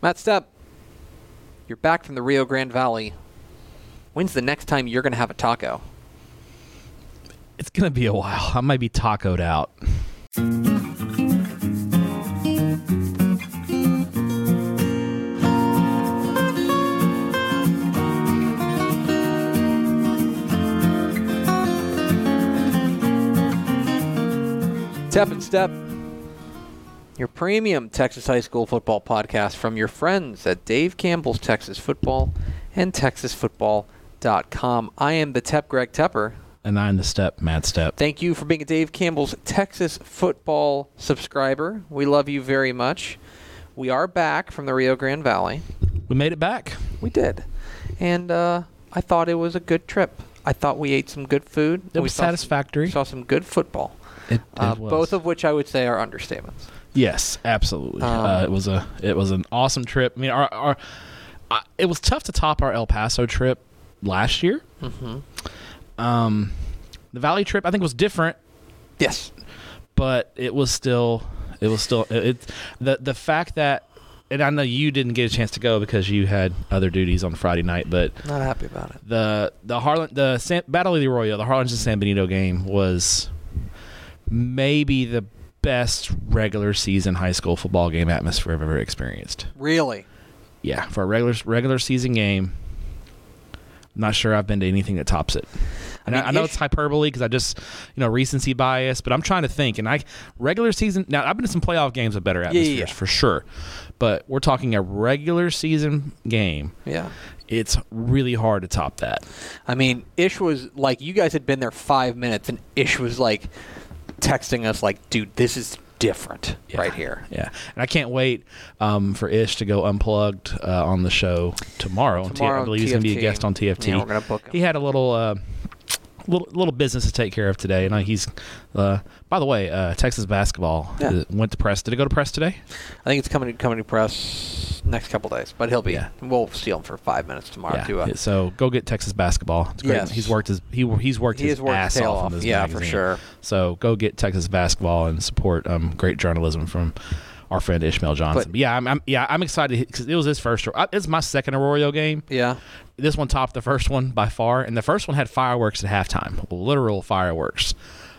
Matt Stepp, you're back from the Rio Grande Valley. When's the next time you're going to have a taco? It's gonna be a while. I might be tacoed out. Tep and Step, your premium Texas high school football podcast from your friends at Dave Campbell's Texas Football and TexasFootball.com. I am the Tep Greg Tepper. And I'm the step, Matt Stepp. Thank you for being a Dave Campbell's Texas Football subscriber. We love you very much. We are back from the Rio Grande Valley. We made it back. We did. And uh, I thought it was a good trip. I thought we ate some good food. It was saw some- satisfactory. saw some good football. It, it Uh, was. both of which I would say are understatements. Yes, absolutely. Um, uh, it was a it was an awesome trip. I mean, our, our uh, it was tough to top our El Paso trip last year. Mm-hmm. Um, the Valley trip I think was different, Yes. but it was still it was still it, it the the fact that and I know you didn't get a chance to go because you had other duties on Friday night, but Not happy about it. the the Harlan the San, Battle of the Arroyo, the Harlingen San Benito game was maybe the best regular season high school football game atmosphere I've ever experienced. Really? Yeah, for a regular regular season game, I'm not sure I've been to anything that tops it. And I, mean, I know it's hyperbole because I just you know recency bias, but I'm trying to think. And I regular season now I've been to some playoff games with better yeah, atmospheres yeah. for sure, but we're talking a regular season game. Yeah. It's really hard to top that. I mean, Ish was like, you guys had been there five minutes, and Ish was like texting us, like, dude, this is different Yeah. right here. Yeah, and I can't wait um, for Ish to go unplugged uh, on the show tomorrow. on T- Tomorrow I believe he's going to be a guest on TFT. Yeah, we're gonna book him. He had a little. Uh, Little, little business to take care of today, and uh, he's. Uh, by the way, uh, Texas basketball Yeah. uh, went to press. Did it go to press today? I think it's coming coming to press next couple days, but he'll be. Yeah. We'll steal him for five minutes tomorrow too. Uh, So go get Texas basketball. It's great. Yes. He's worked his he he's worked he his worked ass off, off. Yeah, for sure. So go get Texas basketball and support um, great journalism from our friend Ishmael Johnson. But- But yeah, I'm, I'm yeah I'm excited because it was his first. uh, It's my second Arroyo game. Yeah. This one topped the first one by far, and the first one had fireworks at halftime, literal fireworks.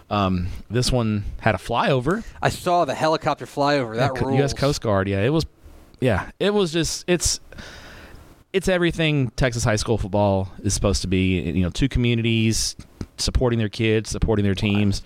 Um, this one had a flyover. I saw the helicopter flyover. That Co- rules. U.S. Coast Guard. Yeah, it was. Yeah, it was just it's it's everything Texas high school football is supposed to be. You know, two communities supporting their kids, supporting their teams.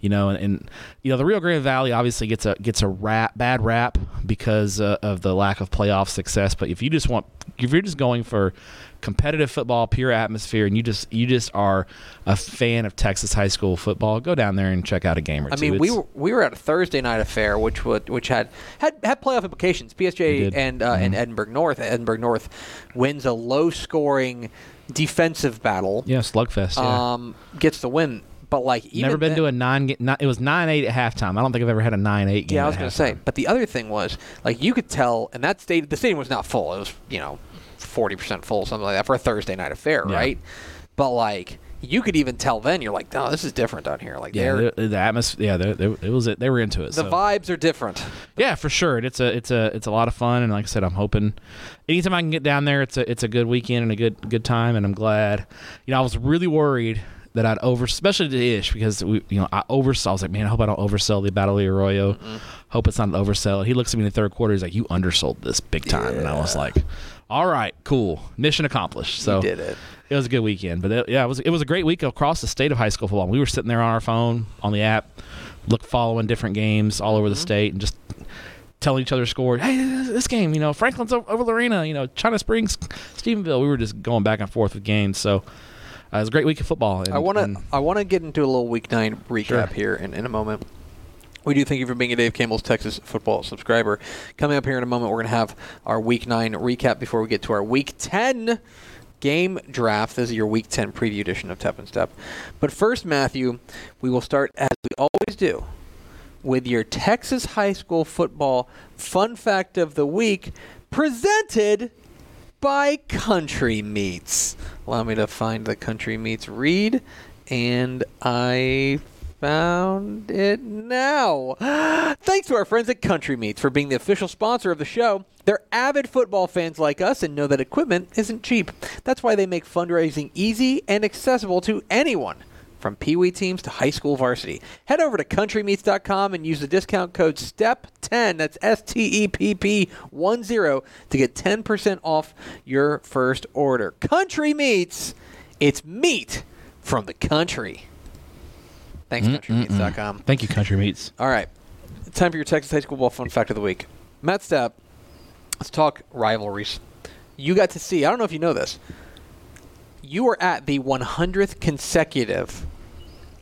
You know, and, and you know the Rio Grande Valley obviously gets a gets a rap, bad rap because uh, of the lack of playoff success. But if you just want, if you're just going for competitive football, pure atmosphere, and you just you just are a fan of Texas high school football, go down there and check out a game or I two. mean, we were we were at a Thursday night affair, which would which had had, had playoff implications. PSJ and uh, and Mhm. Edinburg North. Edinburg North wins a low scoring defensive battle. yeah slugfest. Yeah. Um, gets the win, but like even Never been then- to a nine, It was nine eight at halftime. I don't think I've ever had a nine eight game. Yeah, I was gonna say. But the other thing was like you could tell, and that state the stadium was not full. It was you know forty percent full, something like that for a Thursday night affair, Yeah. right? But like you could even tell then you're like, no, this is different down here. Like Yeah, the, the atmosphere. Yeah, they it was it. They were into it. the so. vibes are different. Yeah, for sure. And It's a it's a it's a lot of fun. And like I said, I'm hoping anytime I can get down there, it's a it's a good weekend and a good good time. And I'm glad. You know, I was really worried that I'd over, especially to Ish, because we you know I oversaw. I was like, man, I hope I don't oversell the Battle of Arroyo. Hope it's not an oversell. He looks at me in the third quarter. He's like, you undersold this big time. And I was like, all right, cool, mission accomplished. So you did it. It was a good weekend, but it, yeah, it was it was a great week across the state of high school football. We were sitting there on our phone on the app, look following different games all over the state, and just telling each other scores. Hey, this, game, you know, Franklin's over, over Lorena, you know, China Springs, Stephenville. We were just going back and forth with games. So uh, it was a great week of football. And, I want to I want to get into a little week nine recap Sure. here in, in a moment. We do thank you for being a Dave Campbell's Texas football subscriber. Coming up here in a moment, we're going to have our week nine recap before we get to our week 10 game draft. This is your week 10 preview edition of Tep and Step. But first, Matthew, we will start as we always do with your Texas high school football fun fact of the week presented by Country Meats. Allow me to find the Country Meats read, and I found it now. Thanks to our friends at Country Meats for being the official sponsor of the show. They're avid football fans like us and know that equipment isn't cheap. That's why they make fundraising easy and accessible to anyone from Pee Wee teams to high school varsity. Head over to countrymeats.com and use the discount code STEP10, that's S T E P P 1 0, to get 10% off your first order. Country Meats, it's meat from the country. Thanks, countrymeats.com. Thank you, Country Meats. All right. Time for your Texas High School Ball Fun Fact of the Week. Matt Stepp, let's talk rivalries. You got to see, I don't know if you know this, you were at the 100th consecutive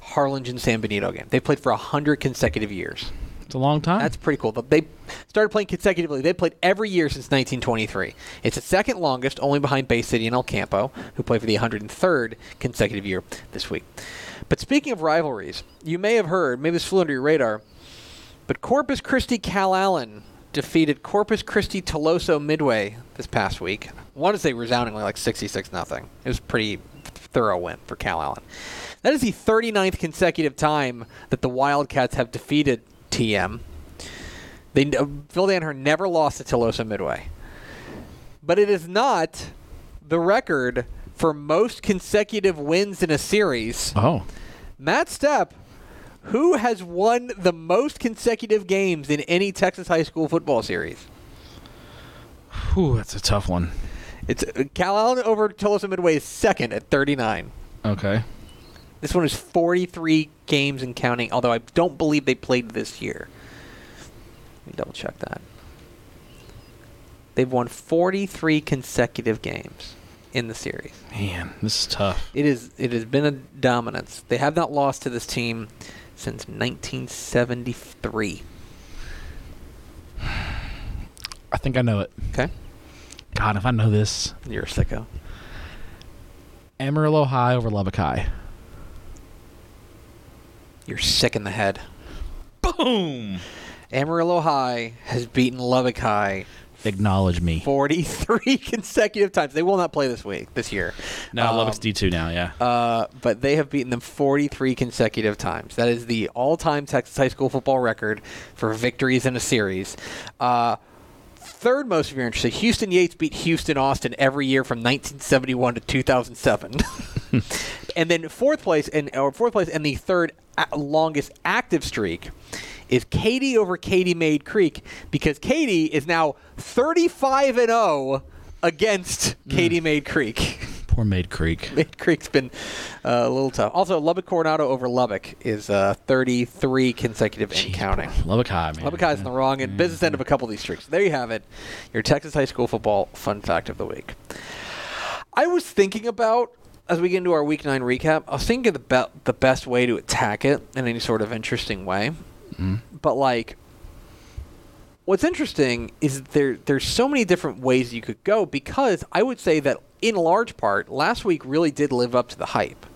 Harlingen San Benito game. They played for 100 consecutive years. It's a long time. That's pretty cool. But they started playing consecutively. They played every year since 1923. It's the second longest, only behind Bay City and El Campo, who play for the 103rd consecutive year this week. But speaking of rivalries, you may have heard, maybe this flew under your radar, but Corpus Christi Calallen defeated Corpus Christi Tuloso-Midway this past week. I want to say resoundingly like 66 nothing. It was a pretty thorough win for Calallen. That is the 39th consecutive time that the Wildcats have defeated TM. They uh, Phil Danaher never lost to Tuloso-Midway, but it is not the record for most consecutive wins in a series. oh, Matt Stepp, who has won the most consecutive games in any Texas high school football series? Whew, that's a tough one. It's uh, Calallen over Tuloso-Midway is second at 39. Okay. This one is 43 games and counting, although I don't believe they played this year. Let me double check that. They've won 43 consecutive games in the series. Man, this is tough. It is it has been a dominance. They have not lost to this team since 1973. I think I know it. Okay? God, if I know this, You're a sicko. Amarillo High over Lubbock High. You're sick in the head. Boom! Amarillo High has beaten Lubbock High Acknowledge me. 43 consecutive times. They will not play this week, this year. No, Um, Lubbock's D two now. Yeah. Uh, but they have beaten them 43 consecutive times. That is the all-time Texas high school football record for victories in a series. Uh, third most, if you're interested, Houston Yates beat Houston Austin every year from 1971 to 2007. and then fourth place, and or fourth place, and the third a- longest active streak is Katy over Katy Mayde Creek because Katy is now 35 and 0 against Katy Mayde Creek. Poor Mayde Creek. Mayde Creek's been uh, a little tough. Also, Lubbock Coronado over Lubbock is uh, 33 consecutive and counting. Lubbock High, man. Lubbock High's in the wrong and business end of a couple of these streaks. There you have it. Your Texas high school football fun fact of the week. I was thinking about as we get into our week nine recap. I was thinking the be- the best way to attack it in any sort of interesting way. But like, what's interesting is there there's so many different ways you could go because I would say that in large part last week really did live up to the hype.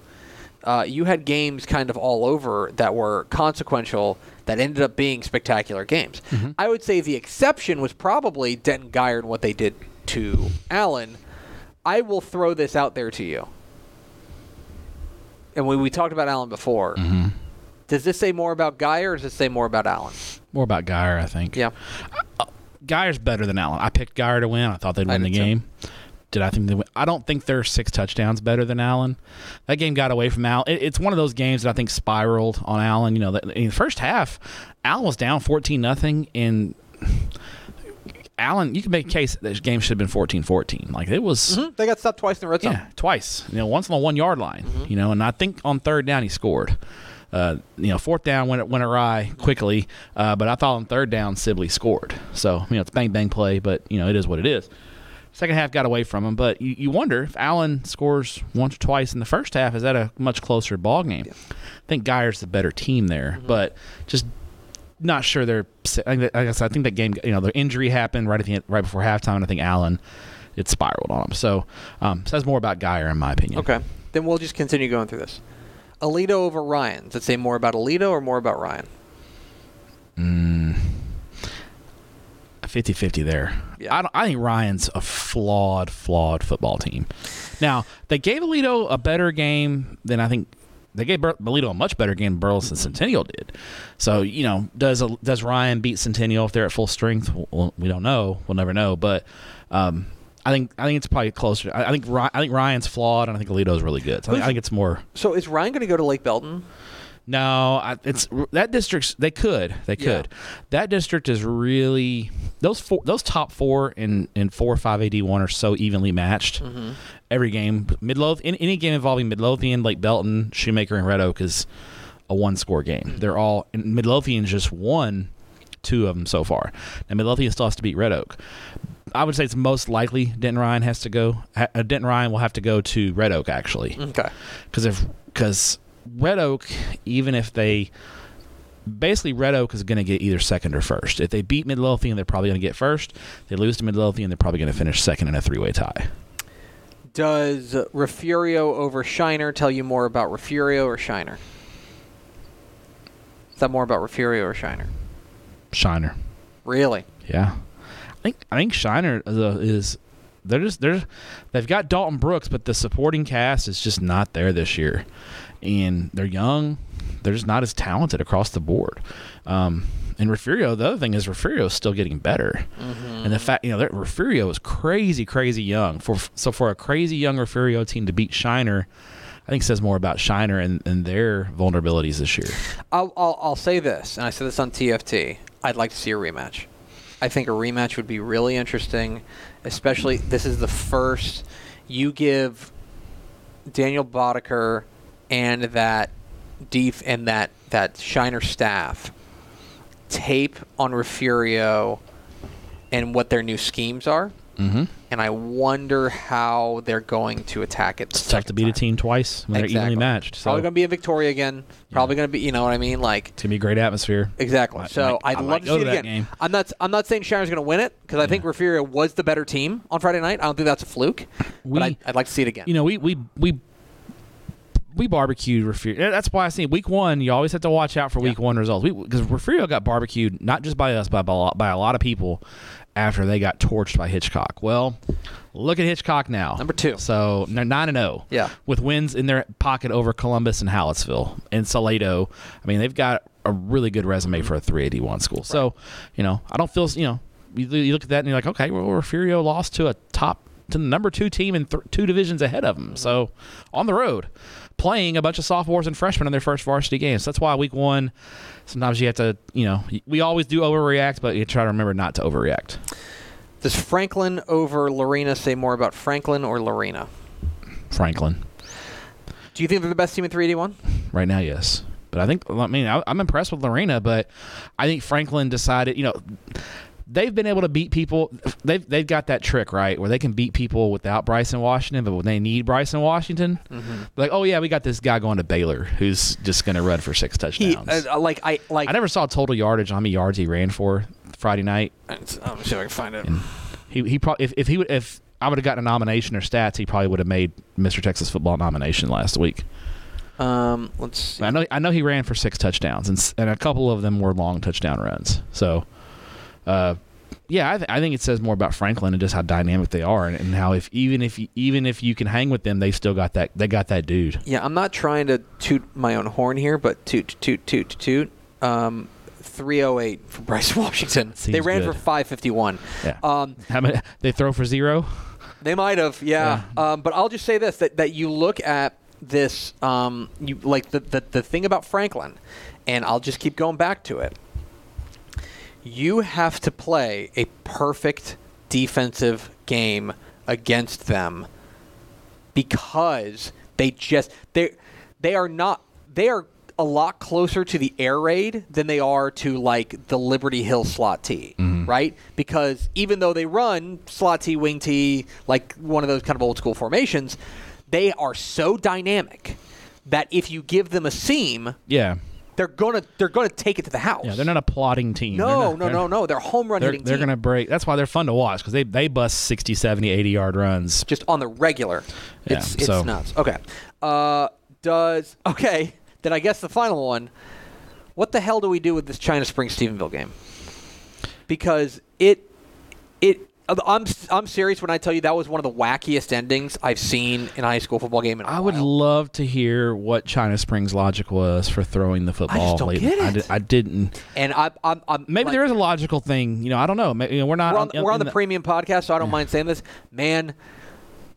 Uh, you had games kind of all over that were consequential that ended up being spectacular games. I would say the exception was probably Denton Guyer and what they did to Allen. I will throw this out there to you. And when we talked about Allen before, mm-hmm. does this say more about Guyer or does this say more about Allen? More about Guyer, I think. Yeah. Uh, Guyer's better than Allen. I picked Guyer to win. I thought they'd win the game. Did I think they win? I don't think they're six touchdowns better than Allen. That game got away from Allen. It, it's one of those games that I think spiraled on Allen. You know, in the first half, Allen was down fourteen nothing, and Allen. You can make a case that this game should have been 14-14. Like it was. Mhm. They got stopped twice in the red zone. Yeah, twice. You know, once on the one yard line. You know, and I think on third down he scored. Uh, you know, fourth down went went awry quickly, uh, but I thought on third down Sibley scored. So you know, it's bang bang play, but you know it is what it is. Second half got away from him, but you, you wonder if Allen scores once or twice in the first half, is that a much closer ball game? I think Guyer's the better team there, but just not sure they're. I think that- guess I think that game, you know, the injury happened right at the end, right before halftime, and I think Allen it spiraled on him. So um, says more about Guyer in my opinion. Okay. Then we'll just continue going through this. Aledo over Ryan. Does it say more about Aledo or more about Ryan? A 50-50 there. Yeah. I, don't, I think Ryan's a flawed, flawed football team. Now they gave Aledo a better game than I think they gave Bolito a much better game than Burleson Centennial did. So you know, does a, does Ryan beat Centennial if they're at full strength? Well, we don't know. We'll never know. But um, I think I think it's probably closer. I, I think I think Ryan's flawed, and I think Aledo's really good. So I think, I think it's more. So is Ryan going to go to Lake Belton? No, I, it's that district's. They could, they Yeah. could. That district is really those four, those top four in in four five AD one are so evenly matched. Mm-hmm. Every game, Midlothian, any, any game involving Midlothian, Lake Belton, Shoemaker, and Red Oak is a one score game. Mm-hmm. They're all and Midlothian just won two of them so far. Now Midlothian still has to beat Red Oak. I would say it's most likely Denton Ryan has to go. uh, Denton Ryan will have to go to Red Oak actually Okay. because if because Red Oak, even if they basically Red Oak is going to get either second or first. If they beat Midlothian, they're probably going to get first. If they lose to Midlothian, they're probably going to finish second in a three-way tie. Does Refugio over Shiner tell you more about Refugio or Shiner? Is that more about Refugio or Shiner? Shiner, Really? yeah, I think I think Shiner is they're just they're they've got Dalton Brooks, but the supporting cast is just not there this year, and they're young. They're just not as talented across the board. Um, and Refugio, the other thing is Refugio is still getting better. And the fact, you know, that Refugio is crazy, crazy young. For so for a crazy young Refugio team to beat Shiner, I think says more about Shiner and, and their vulnerabilities this year. I'll, I'll, I'll say this, and I said this on TFT. I'd like to see a rematch. I think a rematch would be really interesting, especially this is the first you give Daniel Boddicker and that Deef and that that Shiner staff tape on Refugio and what their new schemes are, Mm-hmm. and I wonder how they're going to attack it. It's tough to beat a team twice when they're evenly matched. So Probably going to be in Victoria again. Probably going to be, you know what I mean? Like, it's gonna be a great atmosphere. Exactly. I so might- I'd I love to see it to that again. game. I'm not. I'm not saying Shiner's going to win it because I think Refugio was the better team on Friday night. I don't think that's a fluke. We- but I'd, I'd like to see it again. You know, we we we we barbecued Refugio. That's why I see week one. You always have to watch out for week Yeah. one results. Because Refugio got barbecued not just by us, but by a, lot, by a lot of people after they got torched by Hitchcock. Well, look at Hitchcock now. Number two. So they're nine and zero. Yeah. with wins in their pocket over Columbus and Hallettsville and Salado. I mean, they've got a really good resume for a 381 school. So, you know, I don't feel you know. You, you look at that and you're like, okay, well, Refugio lost to a top to the number two team and th- two divisions ahead of them. Mm-hmm. So, on the road, playing a bunch of sophomores and freshmen in their first varsity games. That's why week one, sometimes you have to, you know, we always do overreact, but you try to remember not to overreact. Does Franklin over Lorena say more about Franklin or Lorena? Franklin, Do you think they're the best team in 381? right now, yes. But I think, I mean, I, I'm impressed with Lorena, but I think Franklin decided, you know, they've been able to beat people. They've they've got that trick right where they can beat people without Bryson Washington, but when they need Bryson Washington, like, oh yeah, we got this guy going to Baylor who's just going to run for six He touchdowns. uh, like I like. I never saw total yardage on how many yards he ran for Friday night. I'm sure if I can find it. He he probably if, if he would if I would have gotten a nomination or stats, he probably would have made Mr. Texas football nomination last week. Um, let's see. I know I know he ran for six touchdowns, and and a couple of them were long touchdown runs. So, uh, yeah, I, th- I think it says more about Franklin and just how dynamic they are, and, and how if even if you, even if you can hang with them, they still got that they got that dude. Yeah, I'm not trying to toot my own horn here, but toot, toot, toot, toot. Um, 308 for Bryce Washington. Seems they ran good. for 551. Yeah. Um, How many they throw for zero? They might have, yeah. Um, but I'll just say this: that, that you look at this, um, you like the, the the thing about Franklin, and I'll just keep going back to it. You have to play a perfect defensive game against them because they just they they are not they are a lot closer to the air raid than they are to like the Liberty Hill slot T, mm-hmm. right? Because even though they run slot T, wing T, like one of those kind of old school formations, they are so dynamic that if you give them a seam, Yeah, they're gonna they're gonna take it to the house. yeah. They're not a plotting team. No, not- no, no, no. They're home run They're, hitting they're team. going to break. That's why they're fun to watch because they, they bust 60, 70, 80 yard runs. just on the regular. Yeah, it's it's so- nuts. Okay. Uh, does okay? Then I guess the final one. What the hell do we do with this China Spring Stephenville game? Because it it Uh, I'm I'm serious when I tell you that was one of the wackiest endings I've seen in a high school football game. In a I would love to hear what China Springs' logic was for throwing the football. I just don't late. get I, it. did, I didn't. and I, I'm, I'm Maybe like, there is a logical thing. You know, I don't know. Maybe, you know, we're not. We're on, we're on in the, premium podcast, so I don't mind saying this. Man,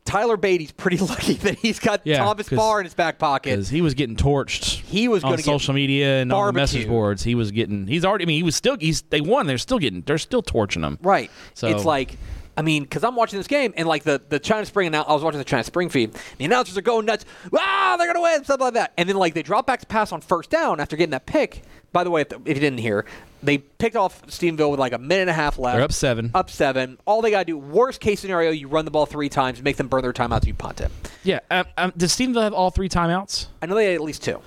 Tyler Beatty's pretty lucky that he's got Yeah, Thomas Barr in his back pocket. because he was getting torched. He was on social media and on the message boards. He was getting. He's already. I mean, he was still. He's. They won. They're still getting. They're still torching him. Right. So- it's like, I mean, because I'm watching this game and like the the China Spring. Now I was watching the China Spring feed. The announcers are going nuts. Wow, they're gonna win, stuff like that. And then like they drop back to pass on first down after getting that pick. By the way, if, if you didn't hear, they picked off Stephenville with like a minute and a half left. They're up seven. Up seven. All they gotta do. Worst case scenario, you run the ball three times, make them burn their timeouts, you punt it. Yeah. Um, um, does Stephenville have all three timeouts? I know they had at least two.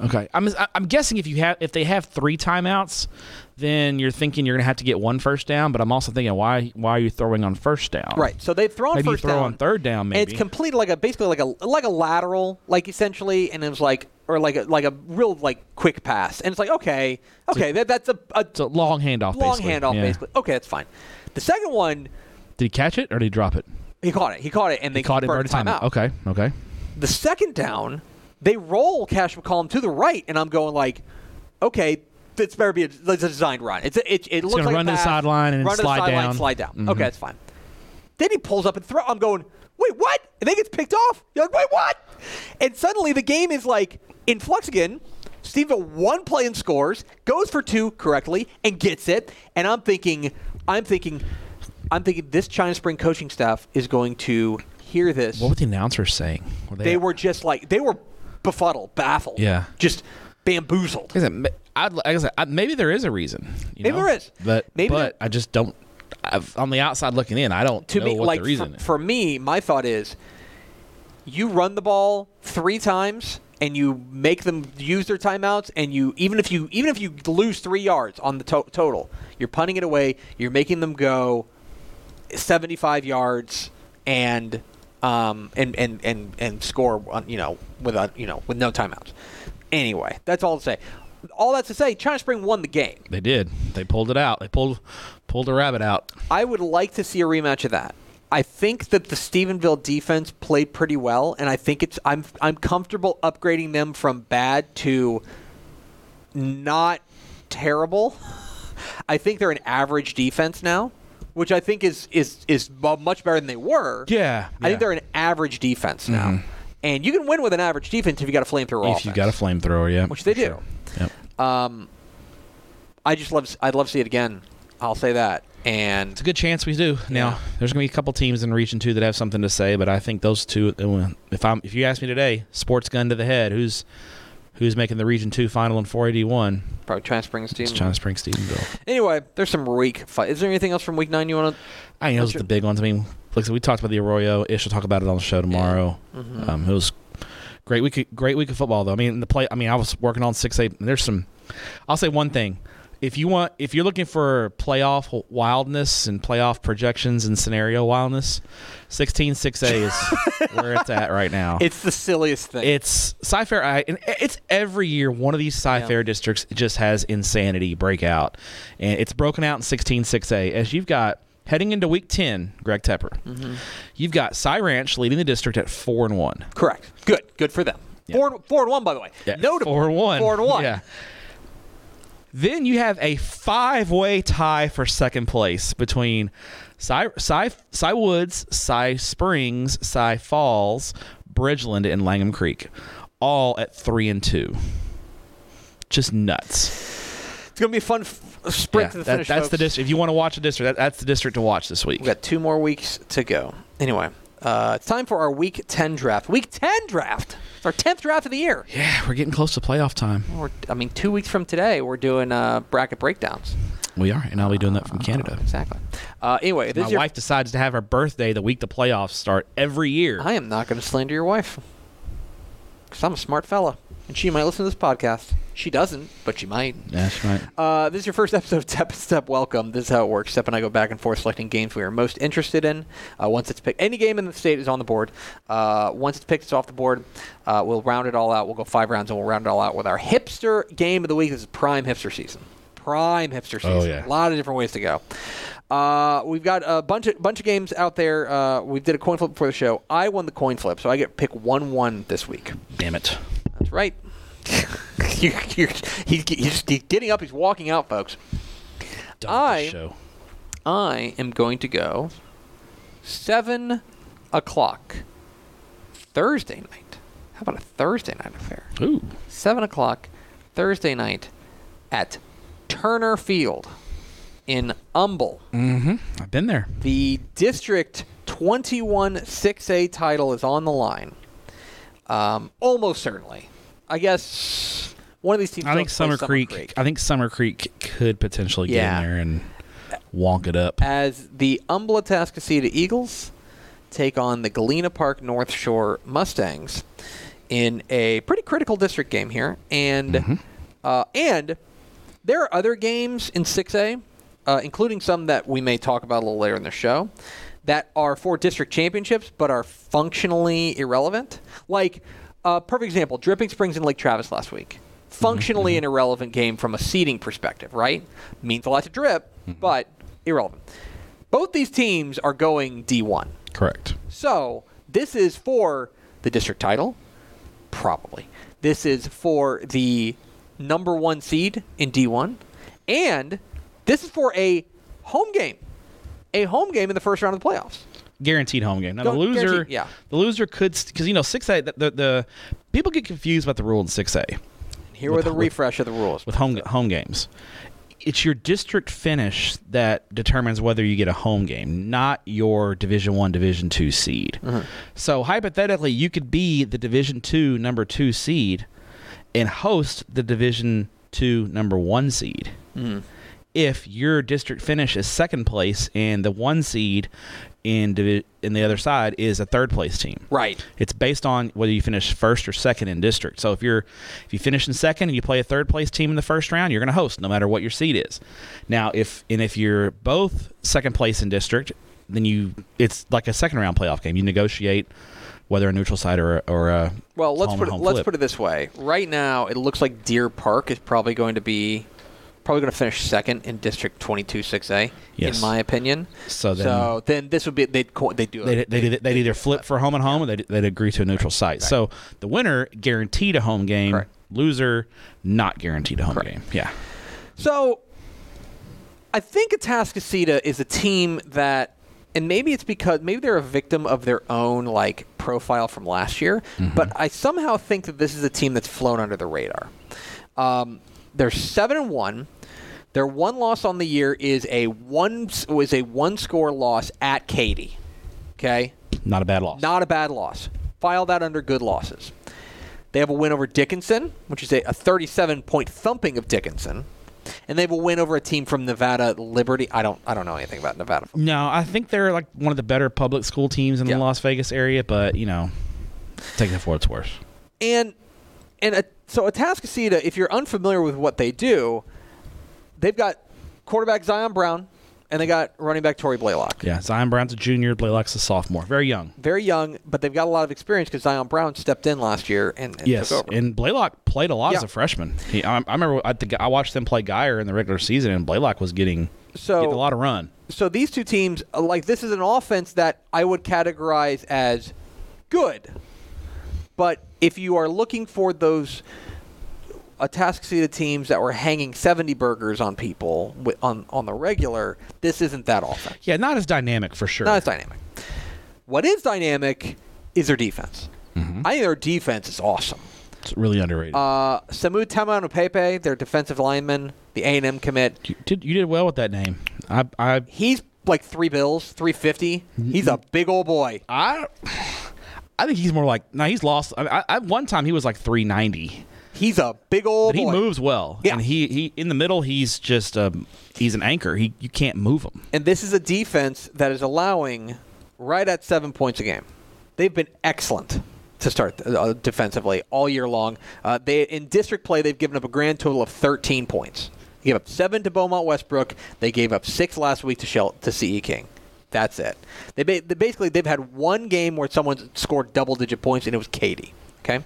Okay. I'm. I'm guessing if you have if they have three timeouts, then you're thinking you're gonna have to get one first down. But I'm also thinking why why are you throwing on first down? Right. So they've thrown Maybe you first throw down. on third down. And Maybe it's completed like a basically like a like a lateral, like essentially, and it was like or like a like a real like quick pass, and it's like okay, okay, that, that's a, a It's a long handoff. long basically. handoff Yeah. basically. Okay, that's fine. The second one, Did he catch it or did he drop it? he caught it. He caught it, and they He caught it. a timeout. Okay. Okay. The second down, they roll Cash McCollum to the right, and I'm going like, okay. This better be a, it's a designed run. It's a, it, it looks like run to the sideline and run to slide the sideline, down. slide down. Mhm. Okay, that's fine. Then he pulls up and throw. I'm going, wait, what? And then he gets picked off. You're like, wait, what? And suddenly the game is like in flux again. Stephenville one play and scores, goes for two correctly, and gets it. And I'm thinking, I'm thinking, I'm thinking this China Spring coaching staff is going to hear this. What were the announcers saying? Were they were just like they were befuddled, baffled, Yeah. just bamboozled. Like I said, ma- I'd, like I said, I, maybe there is a reason. you Maybe know? there is. but Maybe but I just don't. I've, on the outside looking in, I don't to know me, what like the reason. for, is. for me, my thought is, you run the ball three times and you make them use their timeouts, and you even if you even if you lose three yards on the to- total, you're punting it away. You're making them go 75 yards and um and and and and score on, you know with a you know with no timeouts. Anyway, that's all to say. All that's to say, China Spring won the game. they did. They pulled it out. They pulled pulled a rabbit out. I would like to see a rematch of that. I think that the Stephenville defense played pretty well, and I think it's I'm I'm comfortable upgrading them from bad to not terrible. I think they're an average defense now, which I think is is is much better than they were. Yeah, I think they're an average defense now, mm-hmm. And you can win with an average defense if you got a flamethrower If offense. you got a flamethrower, yeah, which they do. sure. Yep. Um, I just love I'd love to see it again. I'll say that. And It's a good chance we do. Now, Yeah. there's going to be a couple teams in Region Two that have something to say, but I think those two. uh, If I'm, if you ask me today, sports gun to the head, who's who's making the Region Two final in 481? probably China Springs team. It's China Spring Stephenville. Anyway, there's some week fight. Is there anything else from week nine you want to? I mean, those are the big ones. I mean, like said, we talked about the Arroyo. Ish will talk about it on the show tomorrow. Mm-hmm. Um, it was great week. Great week of football, though. I mean, the play. I mean, I was working on six eight. There's some. I'll say one thing. If you want, if you're looking for playoff wildness and playoff projections and scenario wildness, 16-6A is where it's at right now. It's the silliest thing. It's Cy-Fair. I, and it's every year one of these Cy-Fair Yeah. districts just has insanity breakout, and it's broken out in 16-6A. As you've got heading into Week 10, Greg Tepper, Mm-hmm. you've got Cy Ranch leading the district at four and one. Correct. Good. Good for them. Yeah. Four, four and one, by the way. Yeah, Notable. four and one. Four and one. Yeah. Then you have a five-way tie for second place between Cy, Cy, Cy Woods, Cy Springs, Cy Falls, Bridgeland, and Langham Creek, all at three and two. Just nuts. It's gonna be a fun f- sprint Yeah, to the that- finish. that's the district. If you want to watch a district, that, that's the district to watch this week. We've got two more weeks to go. Anyway, uh, it's time for our Week Ten draft. Week Ten draft. It's our tenth draft of the year. Yeah, we're getting close to playoff time. We're, I mean, two weeks from today, we're doing uh, bracket breakdowns. We are, and I'll be doing that from Canada. Exactly. Uh, anyway, this My is your wife decides to have her birthday the week the playoffs start every year. I am not going to slander your wife. Because I'm a smart fella. And she might listen to this podcast. She doesn't, but she might. That's right. Uh, this is your first episode of Step Step Welcome. This is how it works. Step and I go back and forth selecting games we are most interested in. Uh, once it's picked, any game in the state is on the board. Uh, once it's picked, it's off the board. Uh, we'll round it all out. We'll go five rounds and we'll round it all out with our hipster game of the week. This is prime hipster season. prime hipster season. Oh, yeah. A lot of different ways to go. Uh, we've got a bunch of bunch of games out there. Uh, we did a coin flip before the show. I won the coin flip, so I get pick one one this week. Damn it. That's right. he's, he's, he's getting up. He's walking out, folks. I- show. I am going to go seven o'clock Thursday night. How about a Thursday night affair? Ooh. Seven o'clock Thursday night at Turner Field in Humble. Mm-hmm. I've been there. The District 21 6A title is on the line. Um, almost certainly. I guess one of these teams. I think Summer, Creek, I think Summer Creek could potentially get Yeah. in there and wonk it up. as the Humble Atascocita Eagles take on the Galena Park North Shore Mustangs in a pretty critical district game here, and Mm-hmm. uh, and there are other games in 6A, uh, including some that we may talk about a little later in the show, that are for district championships but are functionally irrelevant. Like, uh, perfect example: Dripping Springs and Lake Travis last week. Functionally an irrelevant game from a seeding perspective, right? Means a lot to Drip, but irrelevant. Both these teams are going D1. Correct. So this is for the district title, probably. This is for the number one seed in D1, and this is for a home game, a home game in the first round of the playoffs. Guaranteed home game. Now the loser, yeah. the loser could because you know six A. The, the the people get confused about the rule in six A Here With- the a with- refresh of the rules. with home home games. It's your district finish that determines whether you get a home game, not your Division One, Division Two seed. Mm-hmm. So hypothetically, you could be the Division Two number two seed and host the Division Two number one seed. Mm-hmm. If your district finish is second place and the one seed in divi- in the other side is a third place team. right. It's based on whether you finish first or second in district. So if you're if you finish in second and you play a third place team in the first round, you're going to host no matter what your seed is. Now, if and if you're both second place in district, then you it's like a second round playoff game. You negotiate whether a neutral side or a, or a Well, let's put it, let's flip. put it this way. Right now, it looks like Deer Park is probably going to be probably going to finish second in District 22 6A, Yes. in my opinion. So then- so then this would be they'd co- they do They they they'd either flip for home and home, or they'd, they'd agree to a neutral site. So the winner guaranteed a home game. Correct. Loser not guaranteed a home Correct. game. Yeah. So I think Atascocita is a team that, and maybe it's because maybe they're a victim of their own like profile from last year, but I somehow think that this is a team that's flown under the radar. Um, they're seven and one. Their one loss on the year is a one was a one score loss at Katy. Okay, Not a bad loss. not a bad loss. File that under good losses. They have a win over Dickinson, which is a, a 37 point thumping of Dickinson, and they have a win over a team from Nevada Liberty. I don't I don't know anything about Nevada. No, I think they're like one of the better public school teams in Yeah. the Las Vegas area, but you know, take it for what it's worth. And and a, so Atascocita, if you're unfamiliar with what they do, they've got quarterback Zion Brown, and they got running back Tory Blaylock. Yeah, Zion Brown's a junior, Blaylock's a sophomore, very young. Very young, but they've got a lot of experience because Zion Brown stepped in last year and, and Yes, took over. and Blaylock played a lot as a freshman. He, I, I remember I, think I watched them play Guyer in the regular season, and Blaylock was getting, So- getting a lot of run. so these two teams, uh, like this is an offense that I would categorize as good. But if you are looking for those Atascocita teams that were hanging 70 burgers on people on on the regular, this isn't that often Yeah, not as dynamic for sure. Not as dynamic. What is dynamic is their defense. I think their defense is awesome. it's really underrated. Uh, Samu Taumanupepe, their defensive lineman, the A&M commit, you did you did well with that name. I I he's like three bills, 350. He's a big old boy. I, I think he's more like no. He's lost. I, I, I one time he was like three ninety. He's a big old But he boy. moves well. Yeah. And he, he in the middle he's just um he's an anchor. He you can't move him. And this is a defense that is allowing right at seven points a game. They've been excellent to start uh, defensively all year long. Uh, they in district play they've given up a grand total of 13 points. They gave up seven to Beaumont Westbrook. They gave up six last week to Shell to CE King. That's it. They, ba- they basically they've had one game where someone scored double digit points and it was Katy. Okay.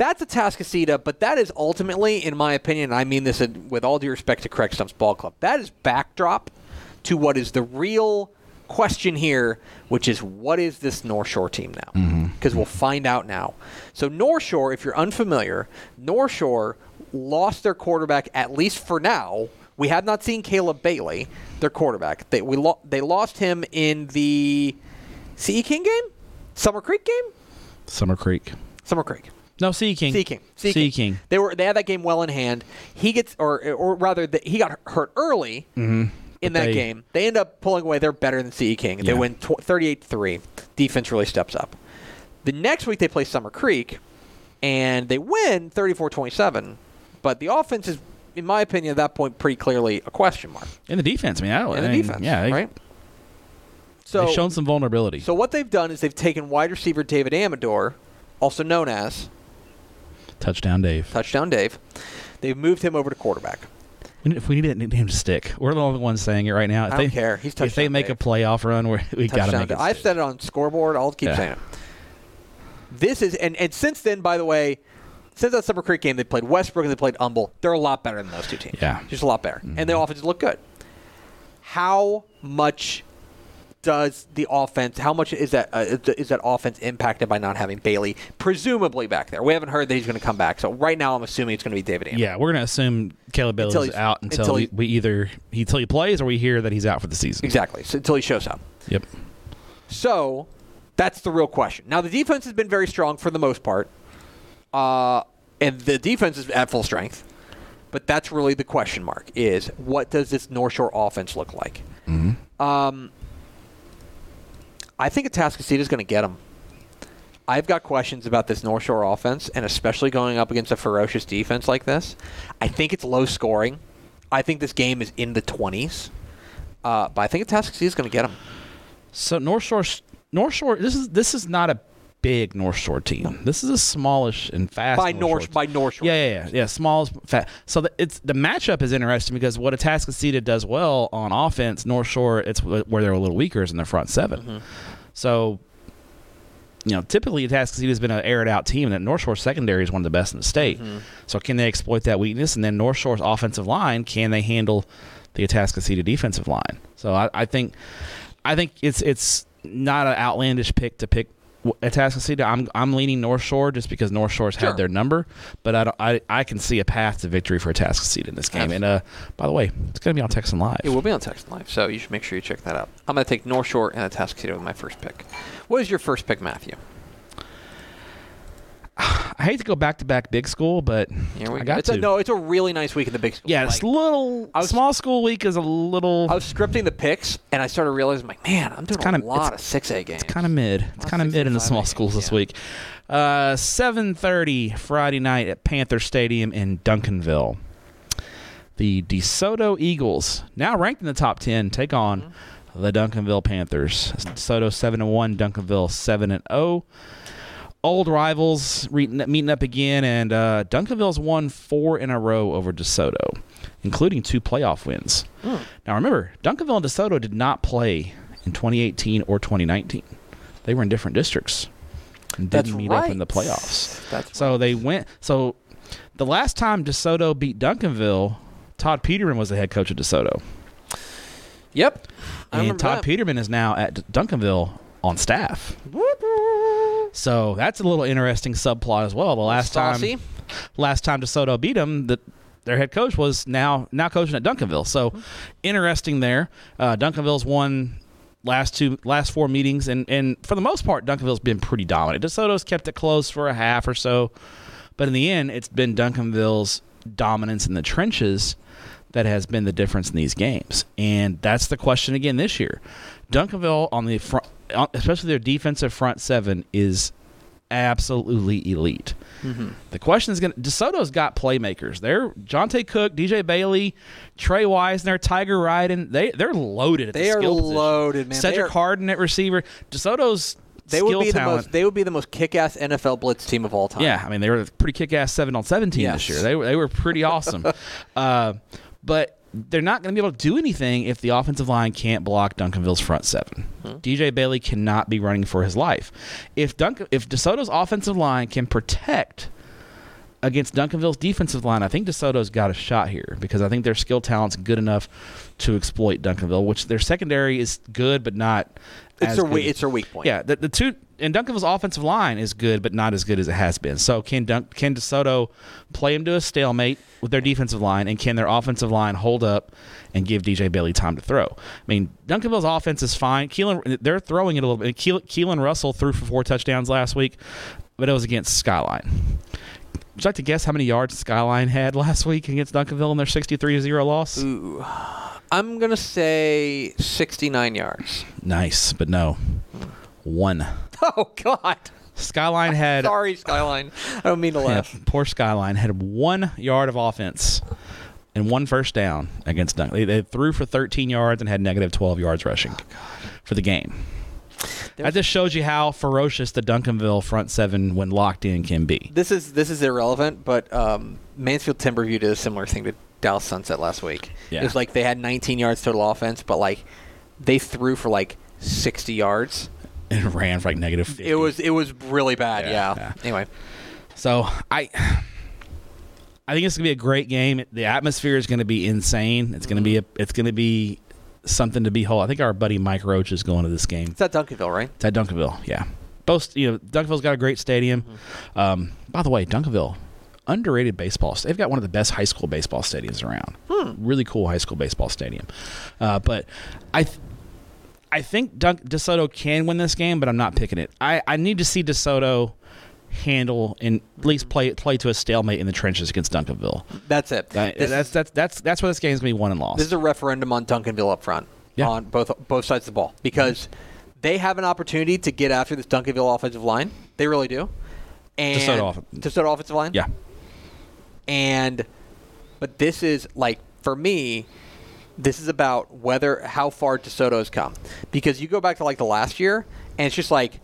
That's a task Tascasita, but that is ultimately, in my opinion, and I mean this with all due respect to Craig Stump's ball club, that is backdrop to what is the real question here, which is what is this North Shore team now? Mm-hmm. Because we'll find out now. So North Shore, if you're unfamiliar, North Shore lost their quarterback at least for now. We have not seen Caleb Bailey, their quarterback. They we lo- they lost him in the CE King game, Summer Creek game, Summer Creek. Summer Creek. No, CE King. CE King. Sea CE King. They were they had that game well in hand. He gets or or rather the, he got hurt early mm-hmm. in But that they- game. They end up pulling away. They're better than CE King. They Yeah. win 38-3. Defense really steps up. The next week they play Summer Creek and they win 34-27. But the offense is in my opinion at that point pretty clearly a question mark. In the defense, I mean, I don't In the I mean, defense, Yeah, they, right? So they've shown some vulnerability. so what they've done is they've taken wide receiver David Amador, also known as Touchdown, Dave. touchdown Dave. They've moved him over to quarterback. We need- If we need that nickname to stick, we're the only ones saying it right now. If I they, don't care. He's if they touchdown make a Dave. playoff run, we're, we got to touchdown. make it. I've stick. said it on scoreboard. I'll keep Yeah. saying it. This is and, and since then, by the way, since that Summer Creek game, they played Westbrook and they played Humble. They're a lot better than those two teams. Yeah. Mm-hmm. just a lot better, and their offenses look good. How much does the offense? How much is that? Uh, is that offense impacted by not having Bailey, presumably back there? We haven't heard that he's going to come back. So right now, I'm assuming it's going to be David. Anderson. Yeah, we're gonna assume Caleb Bailey's Until he's- out until, until we, he- we either he, until he plays or we hear that he's out for the season. exactly. So, until he shows up. Yep. So that's the real question. Now the defense has been very strong for the most part, uh, and the defense is at full strength. But that's really the question mark: is what does this North Shore offense look like? Um, I think Atascocita is going to get them. I've got questions about this North Shore offense, and especially going up against a ferocious defense like this. I think it's low scoring. I think this game is in the twenties. Uh, but I think Atascocita is going to get them. So North Shore, North Shore. This is this is not a big North Shore team. This is a smallish and fast by North, North Shore by North Shore. Yeah, yeah, yeah, yeah. Small, fat. So the, it's the matchup is interesting because what Atascocita does well on offense, North Shore, it's where they're a little weaker is in their front 7 Mm-hmm. So, you know, typically Atascocita has been an aired out team, and that North Shore secondary is one of the best in the state. Mm-hmm. So can they exploit that weakness? And then North Shore's offensive line, can they handle the Atascocita defensive line? So I, I think, I think it's it's not an outlandish pick to pick Atascocita. I'm I'm leaning North Shore just because North Shore's Sure. had their number, but I, don't, I I can see a path to victory for Atascocita in this game. And uh, by the way, it's going to be on Texan Live. It will be on Text Live, so you should make sure you check that out. I'm going to take North Shore and Atascocita with my first pick. What is your first pick, Matthew? I hate to go back to back big school, but Here we I go. got It's to. a, no, it's a really nice week in the big school. yeah, it's a little was- small school week is a little I was scripting the picks, and I started realizing, like, man, I'm doing kinda- a lot of 6A games. It's kind of mid. It's kind of mid in the small 5A schools games, this yeah. week. Uh, 7:30 Friday night at Panther Stadium in Duncanville. The DeSoto Eagles, now ranked in the top 10, take on Mm-hmm. the Duncanville Panthers. DeSoto 7 and 1, Duncanville 7 and 0. Old rivals re- meeting up again, and uh, Duncanville's won four in a row over DeSoto, including two playoff wins. Hmm. Now remember, Duncanville and DeSoto did not play in 2018 or 2019. They were in different districts and didn't That's meet right. up in the playoffs. That's So they went. So the last time DeSoto beat Duncanville, Todd Peterman was the head coach of DeSoto, Yep. I and Todd that. Peterman is now at D- Duncanville on staff. So that's a little interesting subplot as well. The last Saucy. time, last time DeSoto beat them, that their head coach was now now coaching at Duncanville. So interesting there. Uh, Duncanville's won last two last four meetings, and and for the most part, Duncanville's been pretty dominant. DeSoto's kept it close for a half or so, but in the end, it's been Duncanville's dominance in the trenches that has been the difference in these games. And that's the question again this year. Duncanville on the front, on- especially their defensive front seven, is absolutely elite. The question is going to DeSoto's got playmakers. They're Jonte Cook, DJ Bailey, Trey Wisner, Tiger Ryden. They they're loaded at They the are skill position. loaded, man. Cedric are- Harden at receiver. DeSoto's They would be the most. They would be the most kick-ass NFL blitz team of all time. Yeah, I mean they were a pretty kick-ass seven on seventeen Yes. this year. They were they were pretty awesome, uh, but they're not going to be able to do anything if the offensive line can't block Duncanville's front 7 hmm. DJ Bailey cannot be running for his life. If Duncan, if DeSoto's offensive line can protect against Duncanville's defensive line, I think DeSoto's got a shot here because I think their skill talent's good enough to exploit Duncanville, which their secondary is good but not. It's as their good we- as- it's their weak point. Yeah, the, the two and Duncanville's offensive line is good, but not as good as it has been. So can Dun, can DeSoto play him to a stalemate with their defensive line, and can their offensive line hold up and give DJ Bailey time to throw? I mean, Duncanville's offense is fine. Keelan, they're throwing it a little bit. Keel, Keelan Russell threw for four touchdowns last week, but it was against Skyline. Would you like to guess how many yards Skyline had last week against Duncanville in their 63-0 loss? Ooh. I'm gonna say 69 yards. Nice, but no. One. Oh God. Skyline had Sorry, Skyline. I don't mean to Yeah, laugh. poor Skyline had one yard of offense and one first down against Duncan. They, they threw for 13 yards and had negative 12 yards rushing for the game. That just shows you how ferocious the Duncanville front seven, when locked in, can be. This is this is irrelevant, but um, Mansfield Timberview did a similar thing to Dallas Sunset last week. Yeah. It was like they had 19 yards total offense, but like they threw for like 60 yards. And ran for like negative 50. It was it was really bad. Yeah, Yeah. yeah. Anyway, So I, I think it's gonna be a great game. The atmosphere is gonna be insane. It's gonna be a, it's gonna be something to behold. I think our buddy Mike Roach is going to this game. it's at Duncanville, right? It's at Duncanville, yeah. Both, you know, Duncanville's got a great stadium. Um, by the way, Duncanville, underrated baseball. They've got one of the best high school baseball stadiums around. Really cool high school baseball stadium. Uh, but I, th- I think DeSoto can win this game, but I'm not picking it. I, I need to see DeSoto handle and at least play play to a stalemate in the trenches against Duncanville. That's it. That- This that's is- that's that's that's where this game's gonna be won and lost. This is a referendum on Duncanville up front Yeah. on both both sides of the ball because they have an opportunity to get after this Duncanville offensive line. They really do. And DeSoto off- DeSoto offensive line. yeah, And but this is like for me, this is about whether how far DeSoto's come because you go back to like the last year and it's just like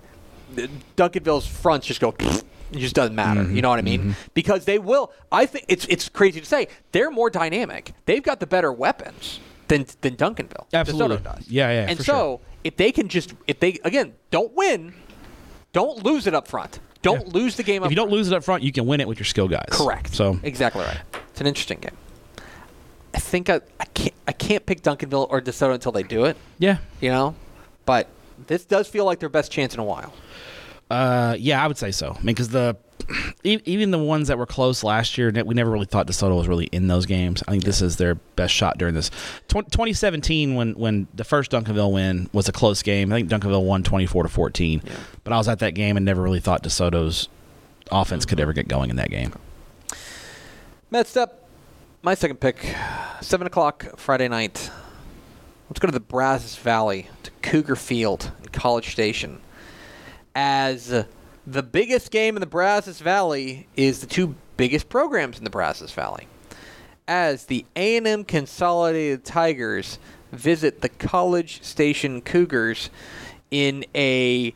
Duncanville's fronts just go. It just doesn't matter. Mm-hmm. You know what I mean? Because they will. I think it's it's crazy to say they're more dynamic. They've got the better weapons than than Duncanville. Absolutely. DeSoto does. Yeah, yeah, And so sure. if they can just if they again don't win, don't lose it up front. Don't Yeah. lose the game. if you don't lose it up front, you can win it with your skill guys. Correct. So exactly right. It's an interesting game. I think I, I can't I can't pick Duncanville or DeSoto until they do it. yeah, You know, but this does feel like their best chance in a while. Uh, yeah, I would say so. I mean, because the even the ones that were close last year, we never really thought DeSoto was really in those games. I think this is their best shot during this. 2017, when when the first Duncanville win was a close game. I think Duncanville won 24 to 14. Yeah. But I was at that game and never really thought DeSoto's offense could ever get going in that game. Next up, my second pick, seven o'clock Friday night. Let's go to the Brazos Valley to Cougar Field in College Station, as the biggest game in the Brazos Valley is the two biggest programs in the Brazos Valley. As the A&M Consolidated Tigers visit the College Station Cougars in a